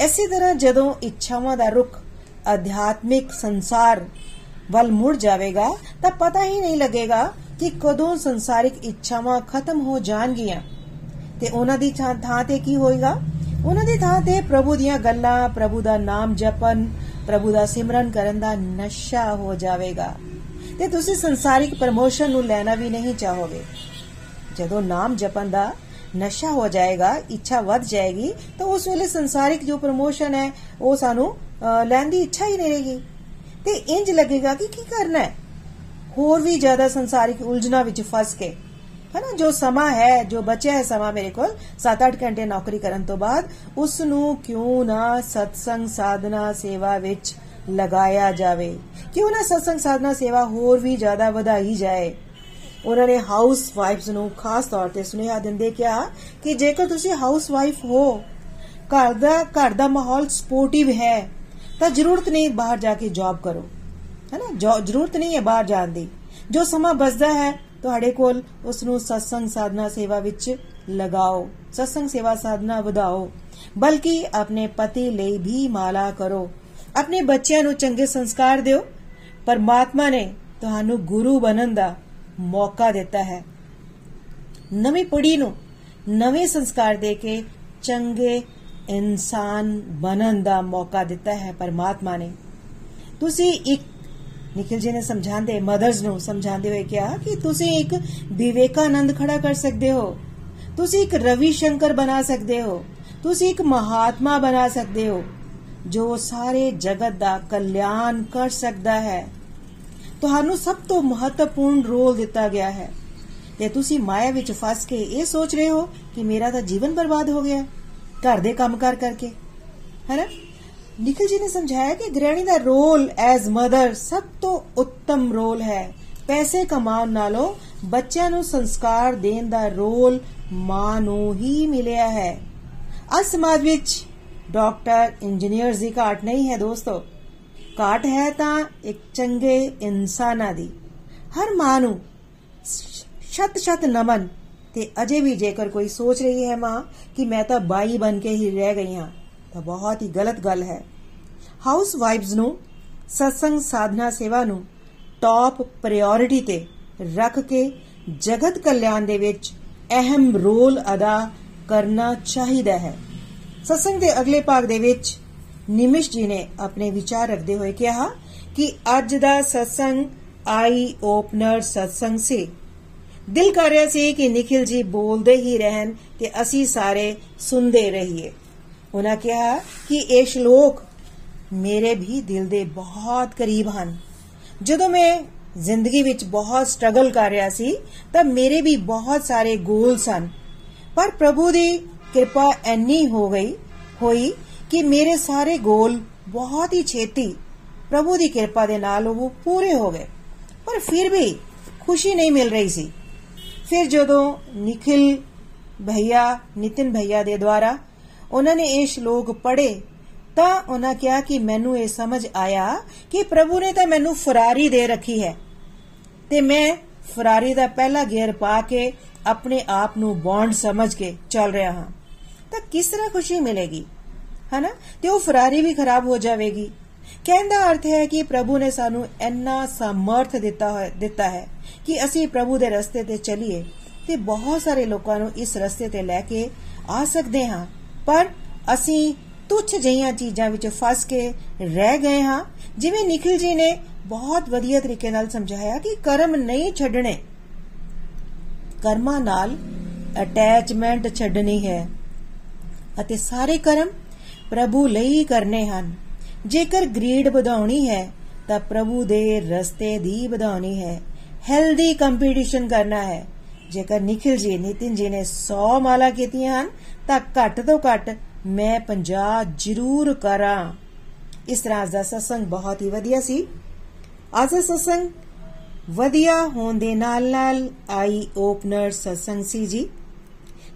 ਇਸੇ ਤਰ੍ਹਾਂ ਜਦੋਂ ਇੱਛਾਵਾਂ ਦਾ ਰੁਖ ਅਧਿਆਤਮਿਕ ਸੰਸਾਰ ਵੱਲ ਮੁੜ ਜਾਵੇਗਾ, ਤਾਂ ਪਤਾ ਹੀ ਨਹੀਂ ਲੱਗੇਗਾ ਕਿ ਕਦੋਂ ਸੰਸਾਰਿਕ ਇੱਛਾਵਾਂ ਖਤਮ ਹੋ ਜਾਣਗੀਆਂ। ਤੇ ਉਹਨਾਂ ਦੀ ਥਾਂ ਤੇ ਕੀ ਹੋਏਗਾ? ਉਹਨਾਂ ਦੀ ਥਾਂ ਤੇ ਪ੍ਰਭੂ ਦੀਆਂ ਗੱਲਾਂ, ਪ੍ਰਭੂ ਦਾ ਨਾਮ ਜਪਨ ਪ੍ਰਭੂ ਦਾ ਸਿਮਰਨ ਕਰਨ ਦਾ ਨਸ਼ਾ ਹੋ ਜਾਵੇਗਾ। ਤੇ ਤੁਸੀਂ ਸੰਸਾਰਿਕ ਪ੍ਰਮੋਸ਼ਨ ਨੂੰ ਲੈਣਾ ਵੀ ਨਹੀਂ ਚਾਹੋਗੇ। ਜਦੋਂ ਨਾਮ ਜਪਨ ਦਾ ਨਸ਼ਾ ਹੋ ਜਾਏਗਾ, ਇੱਛਾ ਵੱਧ ਜਾਏਗੀ, ਤਾਂ ਉਸ ਵੇਲੇ ਸੰਸਾਰਿਕ ਜੋ ਪ੍ਰਮੋਸ਼ਨ ਹੈ, ਉਹ ਸਾਨੂੰ ਲੈਣ ਦੀ ਇੱਛਾ ਹੀ ਨਹੀਂ ਰਹੇਗੀ। ਤੇ ਇੰਜ ਲੱਗੇਗਾ ਕਿ ਕੀ ਕਰਨਾ ਹੈ? ਹੋਰ ਵੀ ਜ਼ਿਆਦਾ ਸੰਸਾਰਿਕ ਉਲਝਣਾ ਵਿੱਚ ਫਸ ਕੇ, ਹਨਾ, ਜੋ ਸਮਾਂ ਹੈ, ਜੋ ਬਚਿਆ ਹੈ ਸਮਾਂ ਮੇਰੇ ਕੋਲ 7-8 ਘੰਟੇ ਨੌਕਰੀ ਕਰਨ ਤੋਂ ਬਾਅਦ ਉਸ ਨੂੰ ਕਿਉਂ ਨਾ ਸਤਸੰਗ ਸਾਧਨਾ ਸੇਵਾ ਵਿੱਚ ਲਗਾਇਆ ਜਾਵੇ? ਕਿਉਂ ਨਾ ਸਤਸੰਗ ਸਾਧਨਾ ਸੇਵਾ ਹੋਰ ਵੀ ਜ਼ਿਆਦਾ ਵਧਾਈ ਜਾਏ? ਉਹਨਾਂ ਨੇ ਹਾਊਸ ਵਾਈਫਸ ਨੂੰ ਖਾਸ ਤੌਰ ਤੇ ਸੁਨੇਹਾ ਦਿੰਦੇ ਕਿਹਾ ਕਿ ਜੇਕਰ ਤੁਸੀਂ ਹਾਊਸ ਵਾਈਫ ਹੋ, ਘਰ ਦਾ ਘਰ ਦਾ ਮਾਹੌਲ ਸਪੋਰਟਿਵ ਹੈ, ਤਾਂ ਜ਼ਰੂਰਤ ਨਹੀਂ ਬਾਹਰ ਜਾ ਕੇ ਜੌਬ ਕਰੋ। ਹੈਨਾ ਜ਼ਰੂਰਤ ਨਹੀਂ ਹੈ ਬਾਹਰ ਜਾਣ ਦੀ। ਜੋ ਸਮਾਂ ਬਚਦਾ ਹੈ, ਤੁਹਾਡੇ ਕੋਲ ਉਸ ਨੂੰ ਸਤਸੰਗ ਸਾਧਨਾ ਸੇਵਾ ਵਿੱਚ ਲਗਾਓ। ਸਤਸੰਗ ਸੇਵਾ ਸਾਧਨਾ ਵਧਾਓ। ਬਲਕਿ ਆਪਣੇ ਪਤੀ ਲਈ ਵੀ ਮਾਲਾ ਕਰੋ। ਆਪਣੇ ਬੱਚਿਆਂ ਨੂੰ ਚੰਗੇ ਸੰਸਕਾਰ ਦਿਓ। ਪਰਮਾਤਮਾ ਨੇ ਤੁਹਾਨੂੰ ਗੁਰੂ ਬਣਨ ਦਾ ਮੌਕਾ ਦਿੱਤਾ ਹੈ। ਨਵੀਂ ਪੀੜ੍ਹੀ ਨੂੰ ਨਵੇਂ ਸੰਸਕਾਰ ਦੇ ਕੇ ਚੰਗੇ ਇਨਸਾਨ ਬਣਨ ਦਾ ਮੌਕਾ ਦਿੱਤਾ ਹੈ ਪਰਮਾਤਮਾ ਨੇ। ਤੁਸੀਂ ਇੱਕ ਨikhil ji ਨੇ ਸਮਝਾਉਂਦੇ ਮਦਰਸ ਨੂੰ ਸਮਝਾਉਂਦੇ ਹੋਏ ਕਿਹਾ ਕਿ ਤੁਸੀਂ ਇੱਕ ਵਿਵੇਕਾਨੰਦ ਖੜਾ ਕਰ ਸਕਦੇ ਹੋ ਤੁਸੀਂ ਇੱਕ ਰਵੀ ਸ਼ੰਕਰ ਬਣਾ ਸਕਦੇ ਹੋ ਤੁਸੀਂ ਇੱਕ ਮਹਾਤਮਾ ਬਣਾ ਸਕਦੇ ਹੋ ਜੋ ਸਾਰੇ ਜਗਤ ਦਾ ਕਲਿਆਣ ਕਰ ਸਕਦਾ ਹੈ ਤੁਹਾਨੂੰ ਸਭ ਤੋਂ ਮਹੱਤਵਪੂਰਨ ਰੋਲ ਦਿੱਤਾ ਗਿਆ ਹੈ ਤੇ ਤੁਸੀਂ ਮਾਇਆ ਵਿੱਚ ਫਸ ਕੇ ਇਹ ਸੋਚ ਰਹੇ ਹੋ ਕਿ ਮੇਰਾ ਤਾਂ ਜੀਵਨ ਬਰਬਾਦ ਹੋ ਗਿਆ ਘਰ ਦੇ ਕੰਮ ਕਰ ਕਰਕੇ ਹੈਨਾ ਨਿਖਿਲ ਜੀ ਨੇ ਸਮਝਾਇਆ ਕਿ ਗ੍ਰਹਿਣੀ ਦਾ ਰੋਲ ਐਜ਼ ਮਦਰ ਸਭ ਤੋਂ ਉੱਤਮ ਰੋਲ ਹੈ। ਪੈਸੇ ਕਮਾਉਣ ਨਾਲੋਂ ਬੱਚਿਆਂ ਨੂੰ ਸੰਸਕਾਰ ਦੇਣ ਦਾ ਰੋਲ ਮਾਂ ਨੂੰ ਹੀ ਮਿਲਿਆ ਹੈ। ਅੱਜ ਸਮਾਜ ਵਿੱਚ ਡਾਕਟਰ, ਇੰਜੀਨੀਅਰਸ ਦੀ ਘਾਟ ਨਹੀਂ ਹੈ ਦੋਸਤੋ। ਘਾਟ ਹੈ ਤਾਂ ਇੱਕ ਚੰਗੇ ਇਨਸਾਨਾਂ ਦੀ। ਹਰ ਮਾਂ ਨੂੰ ਸ਼ਤ ਸ਼ਤ ਨਮਨ ਤੇ ਅਜੇ ਵੀ ਜੇਕਰ ਕੋਈ ਸੋਚ ਰਹੀ ਹੈ ਮਾਂ ਕਿ ਮੈਂ ਤਾਂ ਬਾਈ ਬਣ ਕੇ ਹੀ ਰਹਿ ਗਈ ਹਾਂ ਤਾਂ ਬਹੁਤ ਹੀ ਗਲਤ ਗੱਲ ਹੈ। ਹਾਊਸ ਵਾਈਫਸ ਨੂੰ, ਸਤਸੰਗ ਸਾਧਨਾ ਸੇਵਾ ਨੂੰ ਟਾਪ ਪ੍ਰਾਇੋਰਟੀ ਤੇ ਰੱਖ ਕੇ ਜਗਤ ਕਲਿਆਣ ਦੇ ਵਿੱਚ ਅਹਿਮ ਰੋਲ ਅਦਾ ਕਰਨਾ ਚਾਹੀਦਾ ਹੈ। ਸਤਸੰਗ ਦੇ ਅਗਲੇ ਭਾਗ ਦੇ ਵਿੱਚ ਨਿਮਿਸ਼ ਜੀ ਨੇ ਆਪਣੇ ਵਿਚਾਰ ਰੱਖਦੇ ਹੋਏ ਕਿਹਾ ਕਿ ਅੱਜ ਦਾ ਸਤਸੰਗ ਆਈ ਓਪਨਰ ਸਤਸੰਗ ਸੀ। ਦਿਲ ਕਰ ਰਿਹਾ ਸੀ ਕਿ ਨikhil ਜੀ ਬੋਲਦੇ ਹੀ ਰਹਿਣ ਤੇ ਅਸੀਂ ਸਾਰੇ ਸੁਣਦੇ ਰਹੀਏ। ਉਹਨਾਂ ਕਿਹਾ ਕਿ ਇਹ ਸ਼ਲੋਕ ਮੇਰੇ ਵੀ ਦਿਲ ਦੇ ਬਹੁਤ ਕਰੀਬ ਹਨ। ਜਦੋਂ ਮੈਂ ਜ਼ਿੰਦਗੀ ਵਿੱਚ ਬਹੁਤ ਸਟਰਗਲ ਕਰ ਰਿਹਾ ਸੀ, ਤਾਂ ਮੇਰੇ ਵੀ ਬਹੁਤ ਸਾਰੇ ਗੋਲ ਸਨ। ਪਰ ਪ੍ਰਭੂ ਦੀ ਕਿਰਪਾ ਐਨੀ ਹੋ ਗਈ, ਹੋਈ ਕਿ ਮੇਰੇ ਸਾਰੇ ਗੋਲ ਬਹੁਤ ਹੀ ਛੇਤੀ ਪ੍ਰਭੂ ਦੀ ਕਿਰਪਾ ਦੇ ਨਾਲ ਉਹ ਪੂਰੇ ਹੋ ਗਏ। ਪਰ ਫਿਰ ਵੀ ਖੁਸ਼ੀ ਨਹੀਂ ਮਿਲ ਰਹੀ ਸੀ। ਫਿਰ ਜਦੋਂ ਨikhil ਭਈਆ, ਨਿਤਿਨ ਭਈਆ ਦੇ ਦੁਆਰਾ ਉਹਨਾਂ ਨੇ ਇਹ ਸ਼ਲੋਕ ਪੜ੍ਹੇ, ਤਾਂ ਉਹਨਾਂ ਕਿਹਾ ਕਿ ਮੈਨੂੰ ਇਹ ਸਮਝ ਆਇਆ ਕਿ ਪ੍ਰਭੂ ਨੇ ਤਾਂ ਮੈਨੂੰ ਫਰਾਰੀ ਦੇ ਰੱਖੀ ਹੈ। ਤੇ ਮੈਂ ਫਰਾਰੀ ਦਾ ਪਹਿਲਾ ਗੇਅਰ ਪਾ ਕੇ ਆਪਣੇ ਆਪ ਨੂੰ ਬੌਂਡ ਸਮਝ ਕੇ ਚੱਲ ਰਿਹਾ ਹਾਂ। ਤਾਂ ਕਿਸ ਤਰ੍ਹਾਂ ਖੁਸ਼ੀ ਮਿਲੇਗੀ? ਹਨਾ? ਤੇ ਉਹ ਫਰਾਰੀ ਵੀ ਖਰਾਬ ਹੋ ਜਾਵੇਗੀ। ਕਹਿਣ ਦਾ ਅਰਥ ਹੈ ਕਿ ਪ੍ਰਭੂ ਨੇ ਸਾਨੂੰ ਇੰਨਾ ਸਮਰਥ ਦਿੱਤਾ ਹੈ ਦਿੱਤਾ ਹੈ ਕਿ ਅਸੀਂ ਪ੍ਰਭੂ ਦੇ ਰਸਤੇ ਤੇ ਚੱਲੀਏ ਤੇ ਬਹੁਤ ਸਾਰੇ ਲੋਕਾਂ ਨੂੰ ਇਸ ਰਸਤੇ ਤੇ ਲੈ ਕੇ ਆ ਸਕਦੇ ਹਾਂ। ਪਰ ਅਸੀਂ ਤੁੱਛ ਜਿਹੀਆਂ ਚੀਜ਼ਾਂ ਵਿੱਚ ਫਸ ਕੇ ਰਹਿ ਗਏ ਹਾਂ। ਜਿਵੇਂ ਨikhil ਜੀ ਨੇ ਬਹੁਤ ਵਧੀਆ ਤਰੀਕੇ ਨਾਲ ਸਮਝਾਇਆ ਕਿ ਕਰਮ ਨਹੀਂ ਛੱਡਣੇ। ਕਰਮਾਂ ਨਾਲ ਅਟੈਚਮੈਂਟ ਛੱਡਣੀ ਹੈ ਅਤੇ ਸਾਰੇ ਕਰਮ ਪ੍ਰਭੂ ਲਈ ਕਰਨੇ ਹਨ। ਜੇਕਰ ਗ੍ਰੀਡ ਵਧਾਉਣੀ ਹੈ, ਤਾਂ ਪ੍ਰਭੂ ਦੇ ਰਸਤੇ ਦੀ ਵਧਾਉਣੀ ਹੈ। ਹੈਲਦੀ ਕੰਪੀਟੀਸ਼ਨ ਕਰਨਾ ਹੈ। ਜੇਕਰ ਨikhil ਜੀ ਨਿਤਿਨ ਜੀ ਨੇ 100 ਮਾਲਾ ਕੀਤੀਆਂ ਹਨ ਤਾਂ ਘੱਟ ਤੋਂ ਘੱਟ ਮੈਂ 50 ਜ਼ਰੂਰ ਕਰਾਂ। ਇਸ ਤਰ੍ਹਾਂ ਦਾ ਸਤਸੰਗ ਬਹੁਤ ਹੀ ਵਧੀਆ ਸੀ। ਅੱਜ ਦਾ ਸਤਸੰਗ ਵਧੀਆ ਹੋਣ ਦੇ ਨਾਲ ਨਾਲ ਆਈ ਓਪਨਰ ਸਤਸੰਗ ਸੀ ਜੀ।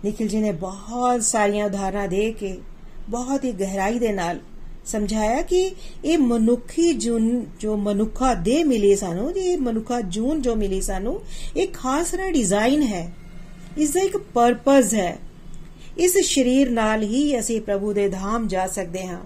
ਨikhil ਜੀ ਨੇ ਬਹੁਤ ਸਾਰੀਆਂ ਉਦਾਹਰਨਾਂ ਦੇ ਕੇ ਬਹੁਤ ਹੀ ਗਹਿਰਾਈ ਦੇ ਨਾਲ ਸਮਝਾਇਆ ਕਿ ਇਹ ਮਨੁੱਖੀ ਜੂਨ ਜੋ ਮਨੁੱਖਾ ਦੇ ਮਿਲੀ ਸਾਨੂੰ ਇਹ ਮਨੁੱਖਾ ਜੂਨ ਜੋ ਮਿਲੀ ਸਾਨੂੰ, ਇਹ ਖਾਸ ਰਾ ਡਿਜ਼ਾਈਨ ਹੈ। ਇਸ ਦਾ ਇੱਕ ਪਰਪਸ ਹੈ। ਇਸ ਸਰੀਰ ਨਾਲ ਹੀ ਅਸੀਂ ਪ੍ਰਭੂ ਦੇ ਧਾਮ ਜਾ ਸਕਦੇ ਹਾਂ।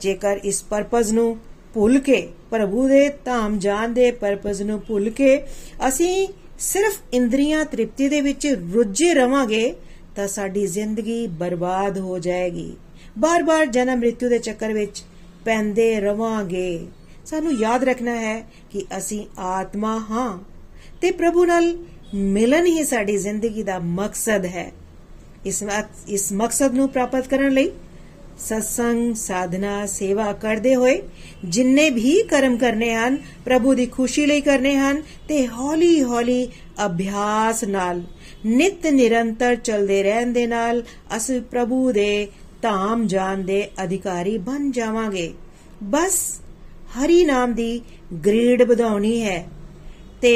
ਜੇਕਰ ਇਸ ਪਰਪਸ ਨੂੰ ਭੁੱਲ ਕੇ, ਪ੍ਰਭੂ ਦੇ ਧਾਮ ਜਾਣ ਦੇ ਪਰਪਸ ਨੂੰ ਭੁੱਲ ਕੇ ਅਸੀਂ ਸਿਰਫ ਇੰਦਰੀਆਂ ਤ੍ਰਿਪਤੀ ਦੇ ਵਿੱਚ ਰੁੱਝੇ ਰਵਾਂਗੇ, ਤਾਂ ਸਾਡੀ ਜ਼ਿੰਦਗੀ ਬਰਬਾਦ ਹੋ ਜਾਏਗੀ। ਬਾਰ-ਬਾਰ ਜਨਮ ਮ੍ਰਿਤਿੂ ਦੇ ਚੱਕਰ ਵਿੱਚ ਪੈਂਦੇ ਰਵਾਂਗੇ। ਸਾਨੂੰ ਯਾਦ ਰੱਖਣਾ ਹੈ ਕਿ ਅਸੀਂ ਆਤਮਾ ਹਾਂ ਤੇ ਪ੍ਰਭੂ ਨਾਲ ਮਿਲਨ ਹੀ ਸਾਡੀ ਜ਼ਿੰਦਗੀ ਦਾ ਮਕਸਦ ਹੈ। ਇਸ ਇਸ ਮਕਸਦ ਨੂੰ ਪ੍ਰਾਪਤ ਕਰਨ ਲਈ ਸਤਸੰਗ, ਸਾਧਨਾ, ਸੇਵਾ ਕਰਦੇ ਹੋਏ ਜਿੰਨੇ ਵੀ ਕਰਮ ਕਰਨੇ ਹਨ, ਪ੍ਰਭੂ ਦੀ ਖੁਸ਼ੀ ਲਈ ਕਰਨੇ ਹਨ ਤੇ ਹੌਲੀ ਹੌਲੀ ਅਭਿਆਸ ਨਾਲ, ਨਿਤ ਨਿਰੰਤਰ ਚੱਲਦੇ ਰਹਿਣ ਦੇ ਨਾਲ ਅਸੀਂ ਪ੍ਰਭੂ ਦੇ ਧਾਮ ਜਾਣ ਦੇ ਅਧਿਕਾਰੀ ਬਣ ਜਾਵਾਂਗੇ। ਬਸ ਹਰੀ ਨਾਮ ਦੀ ਗ੍ਰੇਡ ਵਧਾਉਣੀ ਹੈ ਤੇ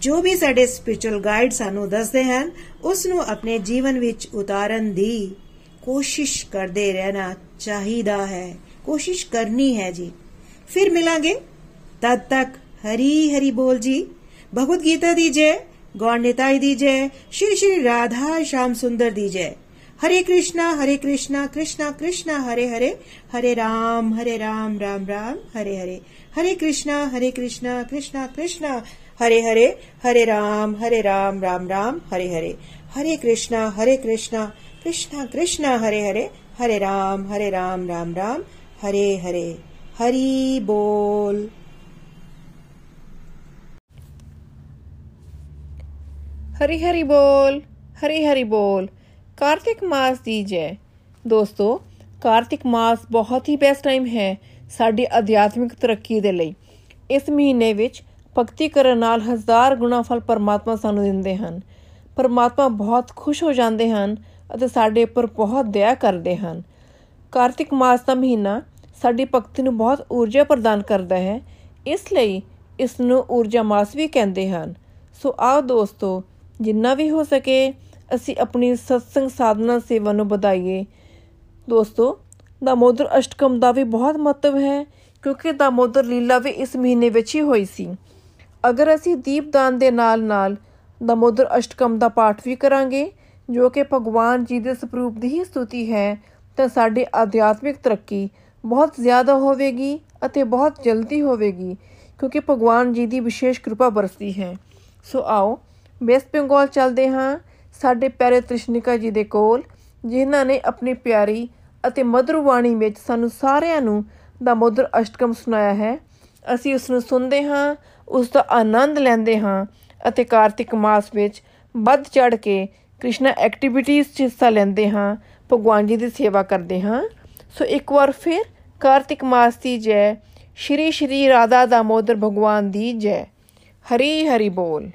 ਜੋ ਵੀ ਸਾਡੇ ਸਪਿਰਚੁਅਲ ਗਾਈਡ ਸਾਨੂੰ ਦੱਸਦੇ ਹਨ ਉਸ ਨੂੰ ਆਪਣੇ ਜੀਵਨ ਵਿੱਚ ਉਤਾਰਨ ਦੀ ਕੋਸ਼ਿਸ਼ ਕਰਦੇ ਰਹਿਣਾ ਚਾਹੀਦਾ ਹੈ ਕੋਸ਼ਿਸ਼ ਕਰਨੀ ਹੈ ਜੀ ਫਿਰ ਮਿਲਾਂਗੇ ਤਦ ਤੱਕ ਹਰੀ ਹਰੀ ਬੋਲ ਜੀ ਭਗਵਦ ਗੀਤਾ ਦੀ ਜੈ गौर निताई दी जय श्री श्री राधा श्याम सुंदर दी जय हरे कृष्णा हरे कृष्णा कृष्णा कृष्णा हरे हरे हरे राम हरे राम राम राम हरे हरे हरे कृष्णा हरे कृष्णा कृष्णा कृष्णा हरे हरे हरे राम हरे राम राम राम हरे हरे हरे कृष्णा हरे कृष्णा कृष्णा कृष्णा हरे हरे हरे राम हरे राम राम राम हरे हरे हरि बोल ਹਰੀ ਹਰੀ ਬੋਲ ਹਰੀ ਹਰੀ ਬੋਲ ਕਾਰਤਿਕ ਮਾਸ ਦੀ ਜੈ ਦੋਸਤੋ ਕਾਰਤਿਕ ਮਾਸ ਬਹੁਤ ਹੀ ਬੈਸਟ ਟਾਈਮ ਹੈ ਸਾਡੀ ਅਧਿਆਤਮਿਕ ਤਰੱਕੀ ਦੇ ਲਈ ਇਸ ਮਹੀਨੇ ਵਿੱਚ ਭਗਤੀ ਕਰਨ ਨਾਲ ਹਜ਼ਾਰ ਗੁਣਾ ਫਲ ਪਰਮਾਤਮਾ ਸਾਨੂੰ ਦਿੰਦੇ ਹਨ। ਪਰਮਾਤਮਾ ਬਹੁਤ ਖੁਸ਼ ਹੋ ਜਾਂਦੇ ਹਨ ਅਤੇ ਸਾਡੇ ਉੱਪਰ ਬਹੁਤ ਦਇਆ ਕਰਦੇ ਹਨ। ਕਾਰਤਿਕ ਮਾਸ ਦਾ ਮਹੀਨਾ ਸਾਡੀ ਭਗਤੀ ਨੂੰ ਬਹੁਤ ਊਰਜਾ ਪ੍ਰਦਾਨ ਕਰਦਾ ਹੈ। ਇਸ ਲਈ ਇਸ ਨੂੰ ਊਰਜਾ ਮਾਸ ਵੀ ਕਹਿੰਦੇ ਹਨ। ਸੋ ਆਓ ਦੋਸਤੋ, ਜਿੰਨਾ ਵੀ ਹੋ ਸਕੇ ਅਸੀਂ ਆਪਣੀ ਸਤਸੰਗ ਸਾਧਨਾ ਸੇਵਾ ਨੂੰ ਵਧਾਈਏ। ਦੋਸਤੋ, ਦਾਮੋਦਰ ਅਸ਼ਟਕਮ ਦਾ ਵੀ ਬਹੁਤ ਮਹੱਤਵ ਹੈ ਕਿਉਂਕਿ ਦਾਮੋਦਰ ਲੀਲਾ ਵੀ ਇਸ ਮਹੀਨੇ ਵਿੱਚ ਹੀ ਹੋਈ ਸੀ। ਅਗਰ ਅਸੀਂ ਦੀਪਦਾਨ ਦੇ ਨਾਲ-ਨਾਲ ਦਾਮੋਦਰ ਅਸ਼ਟਕਮ ਦਾ ਪਾਠ ਵੀ ਕਰਾਂਗੇ, ਜੋ ਕਿ ਭਗਵਾਨ ਜੀ ਦੇ ਸਰੂਪ ਦੀ ਹੀ ਸਤੁਤੀ ਹੈ, ਤਾਂ ਸਾਡੀ ਆਧਿਆਤਮਿਕ ਤਰੱਕੀ ਬਹੁਤ ਜ਼ਿਆਦਾ ਹੋਵੇਗੀ ਅਤੇ ਬਹੁਤ ਜਲਦੀ ਹੋਵੇਗੀ, ਕਿਉਂਕਿ ਭਗਵਾਨ ਜੀ ਦੀ ਵਿਸ਼ੇਸ਼ ਕਿਰਪਾ ਬਰਸਦੀ ਹੈ। ਸੋ ਆਓ ਵੈਸਟ ਬੰਗਾਲ ਚੱਲਦੇ ਹਾਂ। ਸਾਡੇ ਪਿਆਰੇ ਤ੍ਰਿਸ਼ਨਿਕਾ ਜੀ ਦੇ ਕੋਲ, ਜਿਨ੍ਹਾਂ ਨੇ ਆਪਣੀ ਪਿਆਰੀ ਅਤੇ ਮధుਰ ਬਾਣੀ ਵਿੱਚ ਸਾਨੂੰ ਸਾਰਿਆਂ ਨੂੰ ਦਾ ਮధుਰ ਅਸ਼ਟਕਮ ਸੁਣਾਇਆ ਹੈ। ਅਸੀਂ ਉਸ ਨੂੰ ਸੁਣਦੇ ਹਾਂ। ਉਸ ਦਾ ਆਨੰਦ ਲੈਂਦੇ ਹਾਂ ਅਤੇ ਕਾਰਤਿਕ ਮਾਸ ਵਿੱਚ ਵੱਧ ਚੜ ਕੇ ਕ੍ਰਿਸ਼ਨਾ ਐਕਟੀਵਿਟੀਜ਼ 'ਚ ਹਿੱਸਾ ਲੈਂਦੇ ਹਾਂ ਭਗਵਾਨ ਜੀ ਦੀ ਸੇਵਾ ਕਰਦੇ ਹਾਂ ਸੋ ਇੱਕ ਵਾਰ ਫਿਰ ਕਾਰਤਿਕ ਮਾਸ ਦੀ ਜੈ ਸ਼੍ਰੀ ਸ਼੍ਰੀ ਰਾਧਾ ਦਾਮੋਦਰ ਭਗਵਾਨ ਦੀ ਜੈ ਹਰੀ ਹਰੀ ਬੋਲ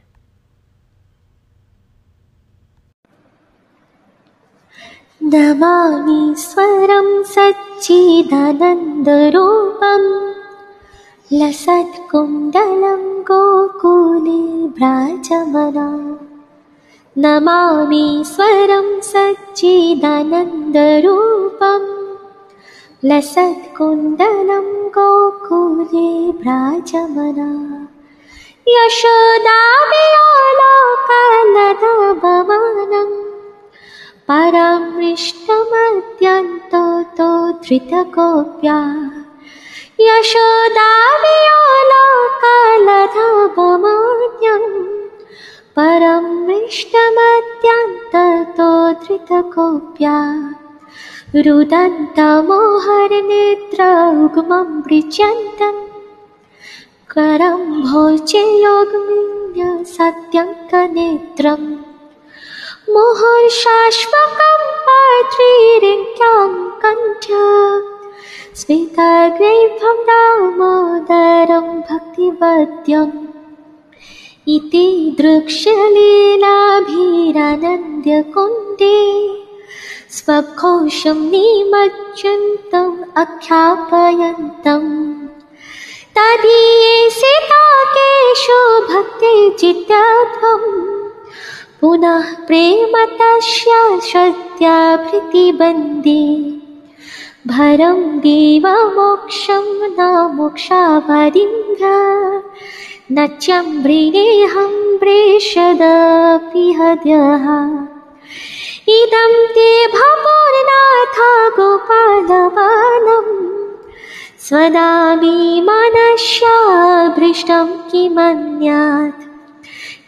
नमामि स्वरं सच्चिदानन्दरूपम् लसत्कुन्दलं गोकुलीव्राजमना नमामि स्वरं सज्जिदनन्दरूपं लसत्कुण्डलं गोकुलीव्राजमना यशोदामि आलाकालदमानं परं इष्टमत्यन्ततो धृतकोप्या यशोदालियालाकालधापुमान्यम् परं मृष्टमत्यन्ततो धृतकोऽप्या रुदन्तमोहरनेत्र उग्मं ऋच्यन्तं करम्भो चेग्मि सत्यङ्कनेत्रम्। मुहर्शाश्वकं मात्रीरिक्याङ्कण्ठ स्मितग्रेभं दामोदरं भक्तिवद्यम्। इति दृक्ष्यलीलाभिरानन्द्यकुन्दे। स्वघोषं निमज्जन्तम् अख्यापयन्तम् तदीये केशो भक्ते चित्तत्वम् पुनः प्रेम तस्य श्रद्धा प्रीतिबन्दे भरं देवमोक्षं न मोक्षावदिङ्ग न चम्ब्रिणेऽहं प्रेषदपि हद्यः। इदं ते भवोर्नाथ गोपालबालम् स्वदामि मनस्याभृष्टं किमन्यात्।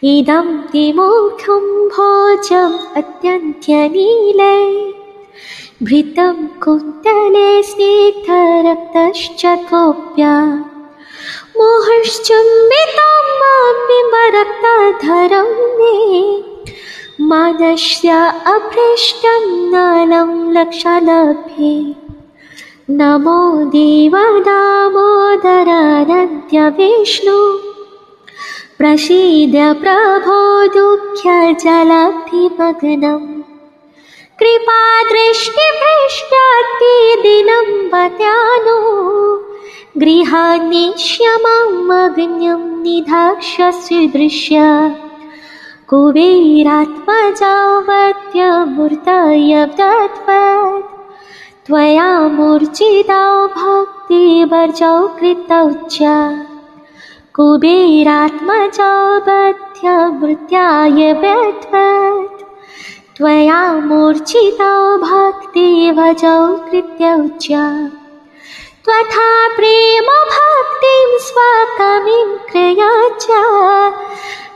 इदं ते मोक्षं भोजम् अत्यन्त्यनीले भृतं कुन्तले स्निग्धरक्तश्च कोप्या मोहश्चुम्बितं मां। बिम्बरक्तधरं मे मानस्य अभ्रष्टं नलं लक्षालभ्ये नमो देवदामोदरानद्यविष्णु प्रसीद प्रभो दुःख्यजलब्धिमग्नम् कृपादृष्टिभेष्टात्तिदिनं बनो वत्यानो अग्न्यं निधाक्ष्य स्वीदृश्य कुबेरात्मजावत्यमूर्तय बद्वत् त्वया मूर्चिदा भक्तिवर्जौ कृतौ च कुबेरात्मजावत्यमृत्याय बद्वत् त्वया मूर्छिता भक्तिभजौ कृत्यौच्या त्वथा प्रेम भक्तिं स्वकमिं क्रयाच्य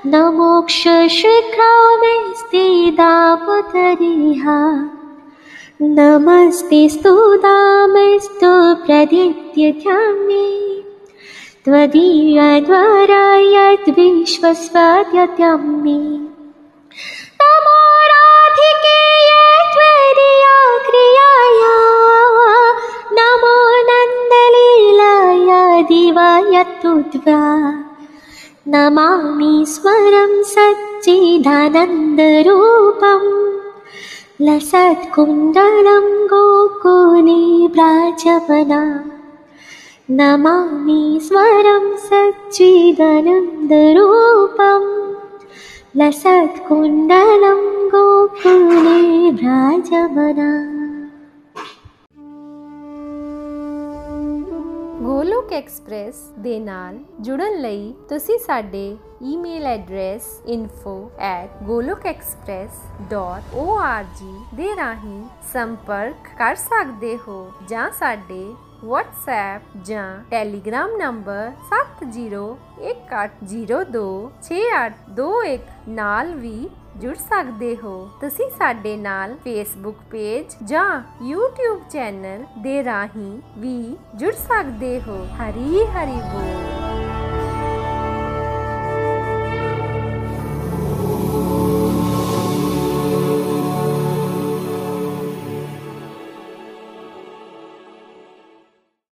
न मोक्षशिखौ शुक्रामेस्ते दापुतरिह नमस्ते स्तु दामैस्तु प्रदिद्ये त्वदीयद्वारा यद्विश्वस्वाद्य मे दिवायतुद्वा नमामि स्वरं सच्चिदानन्दरूपम् लसत्कुण्डलं गोकुले व्राजवना नमामि स्वरं सच्चिदानन्दरूपम् लसत्कुण्डलं गोकुले व्राजवना ਗੋਲੋਕ ਐਕਸਪ੍ਰੈਸ ਦੇ ਨਾਲ ਜੁੜਨ ਲਈ ਤੁਸੀਂ ਸਾਡੇ ਈਮੇਲ ਐਡਰੈਸ info@golokexpress.org ਦੇ ਰਾਹੀਂ ਸੰਪਰਕ ਕਰ ਸਕਦੇ ਹੋ ਜਾਂ ਸਾਡੇ WhatsApp ਜਾਂ Telegram ਨੰਬਰ 7018026821 ਨਾਲ ਵੀ ਜੁੜ ਸਕਦੇ ਹੋ। ਤੁਸੀਂ ਸਾਡੇ ਨਾਲ Facebook ਪੇਜ ਜਾਂ YouTube ਚੈਨਲ ਦੇ ਰਾਹੀਂ ਵੀ ਜੁੜ ਸਕਦੇ ਹੋ। ਹਰੀ ਹਰੀ ਬੋਲ।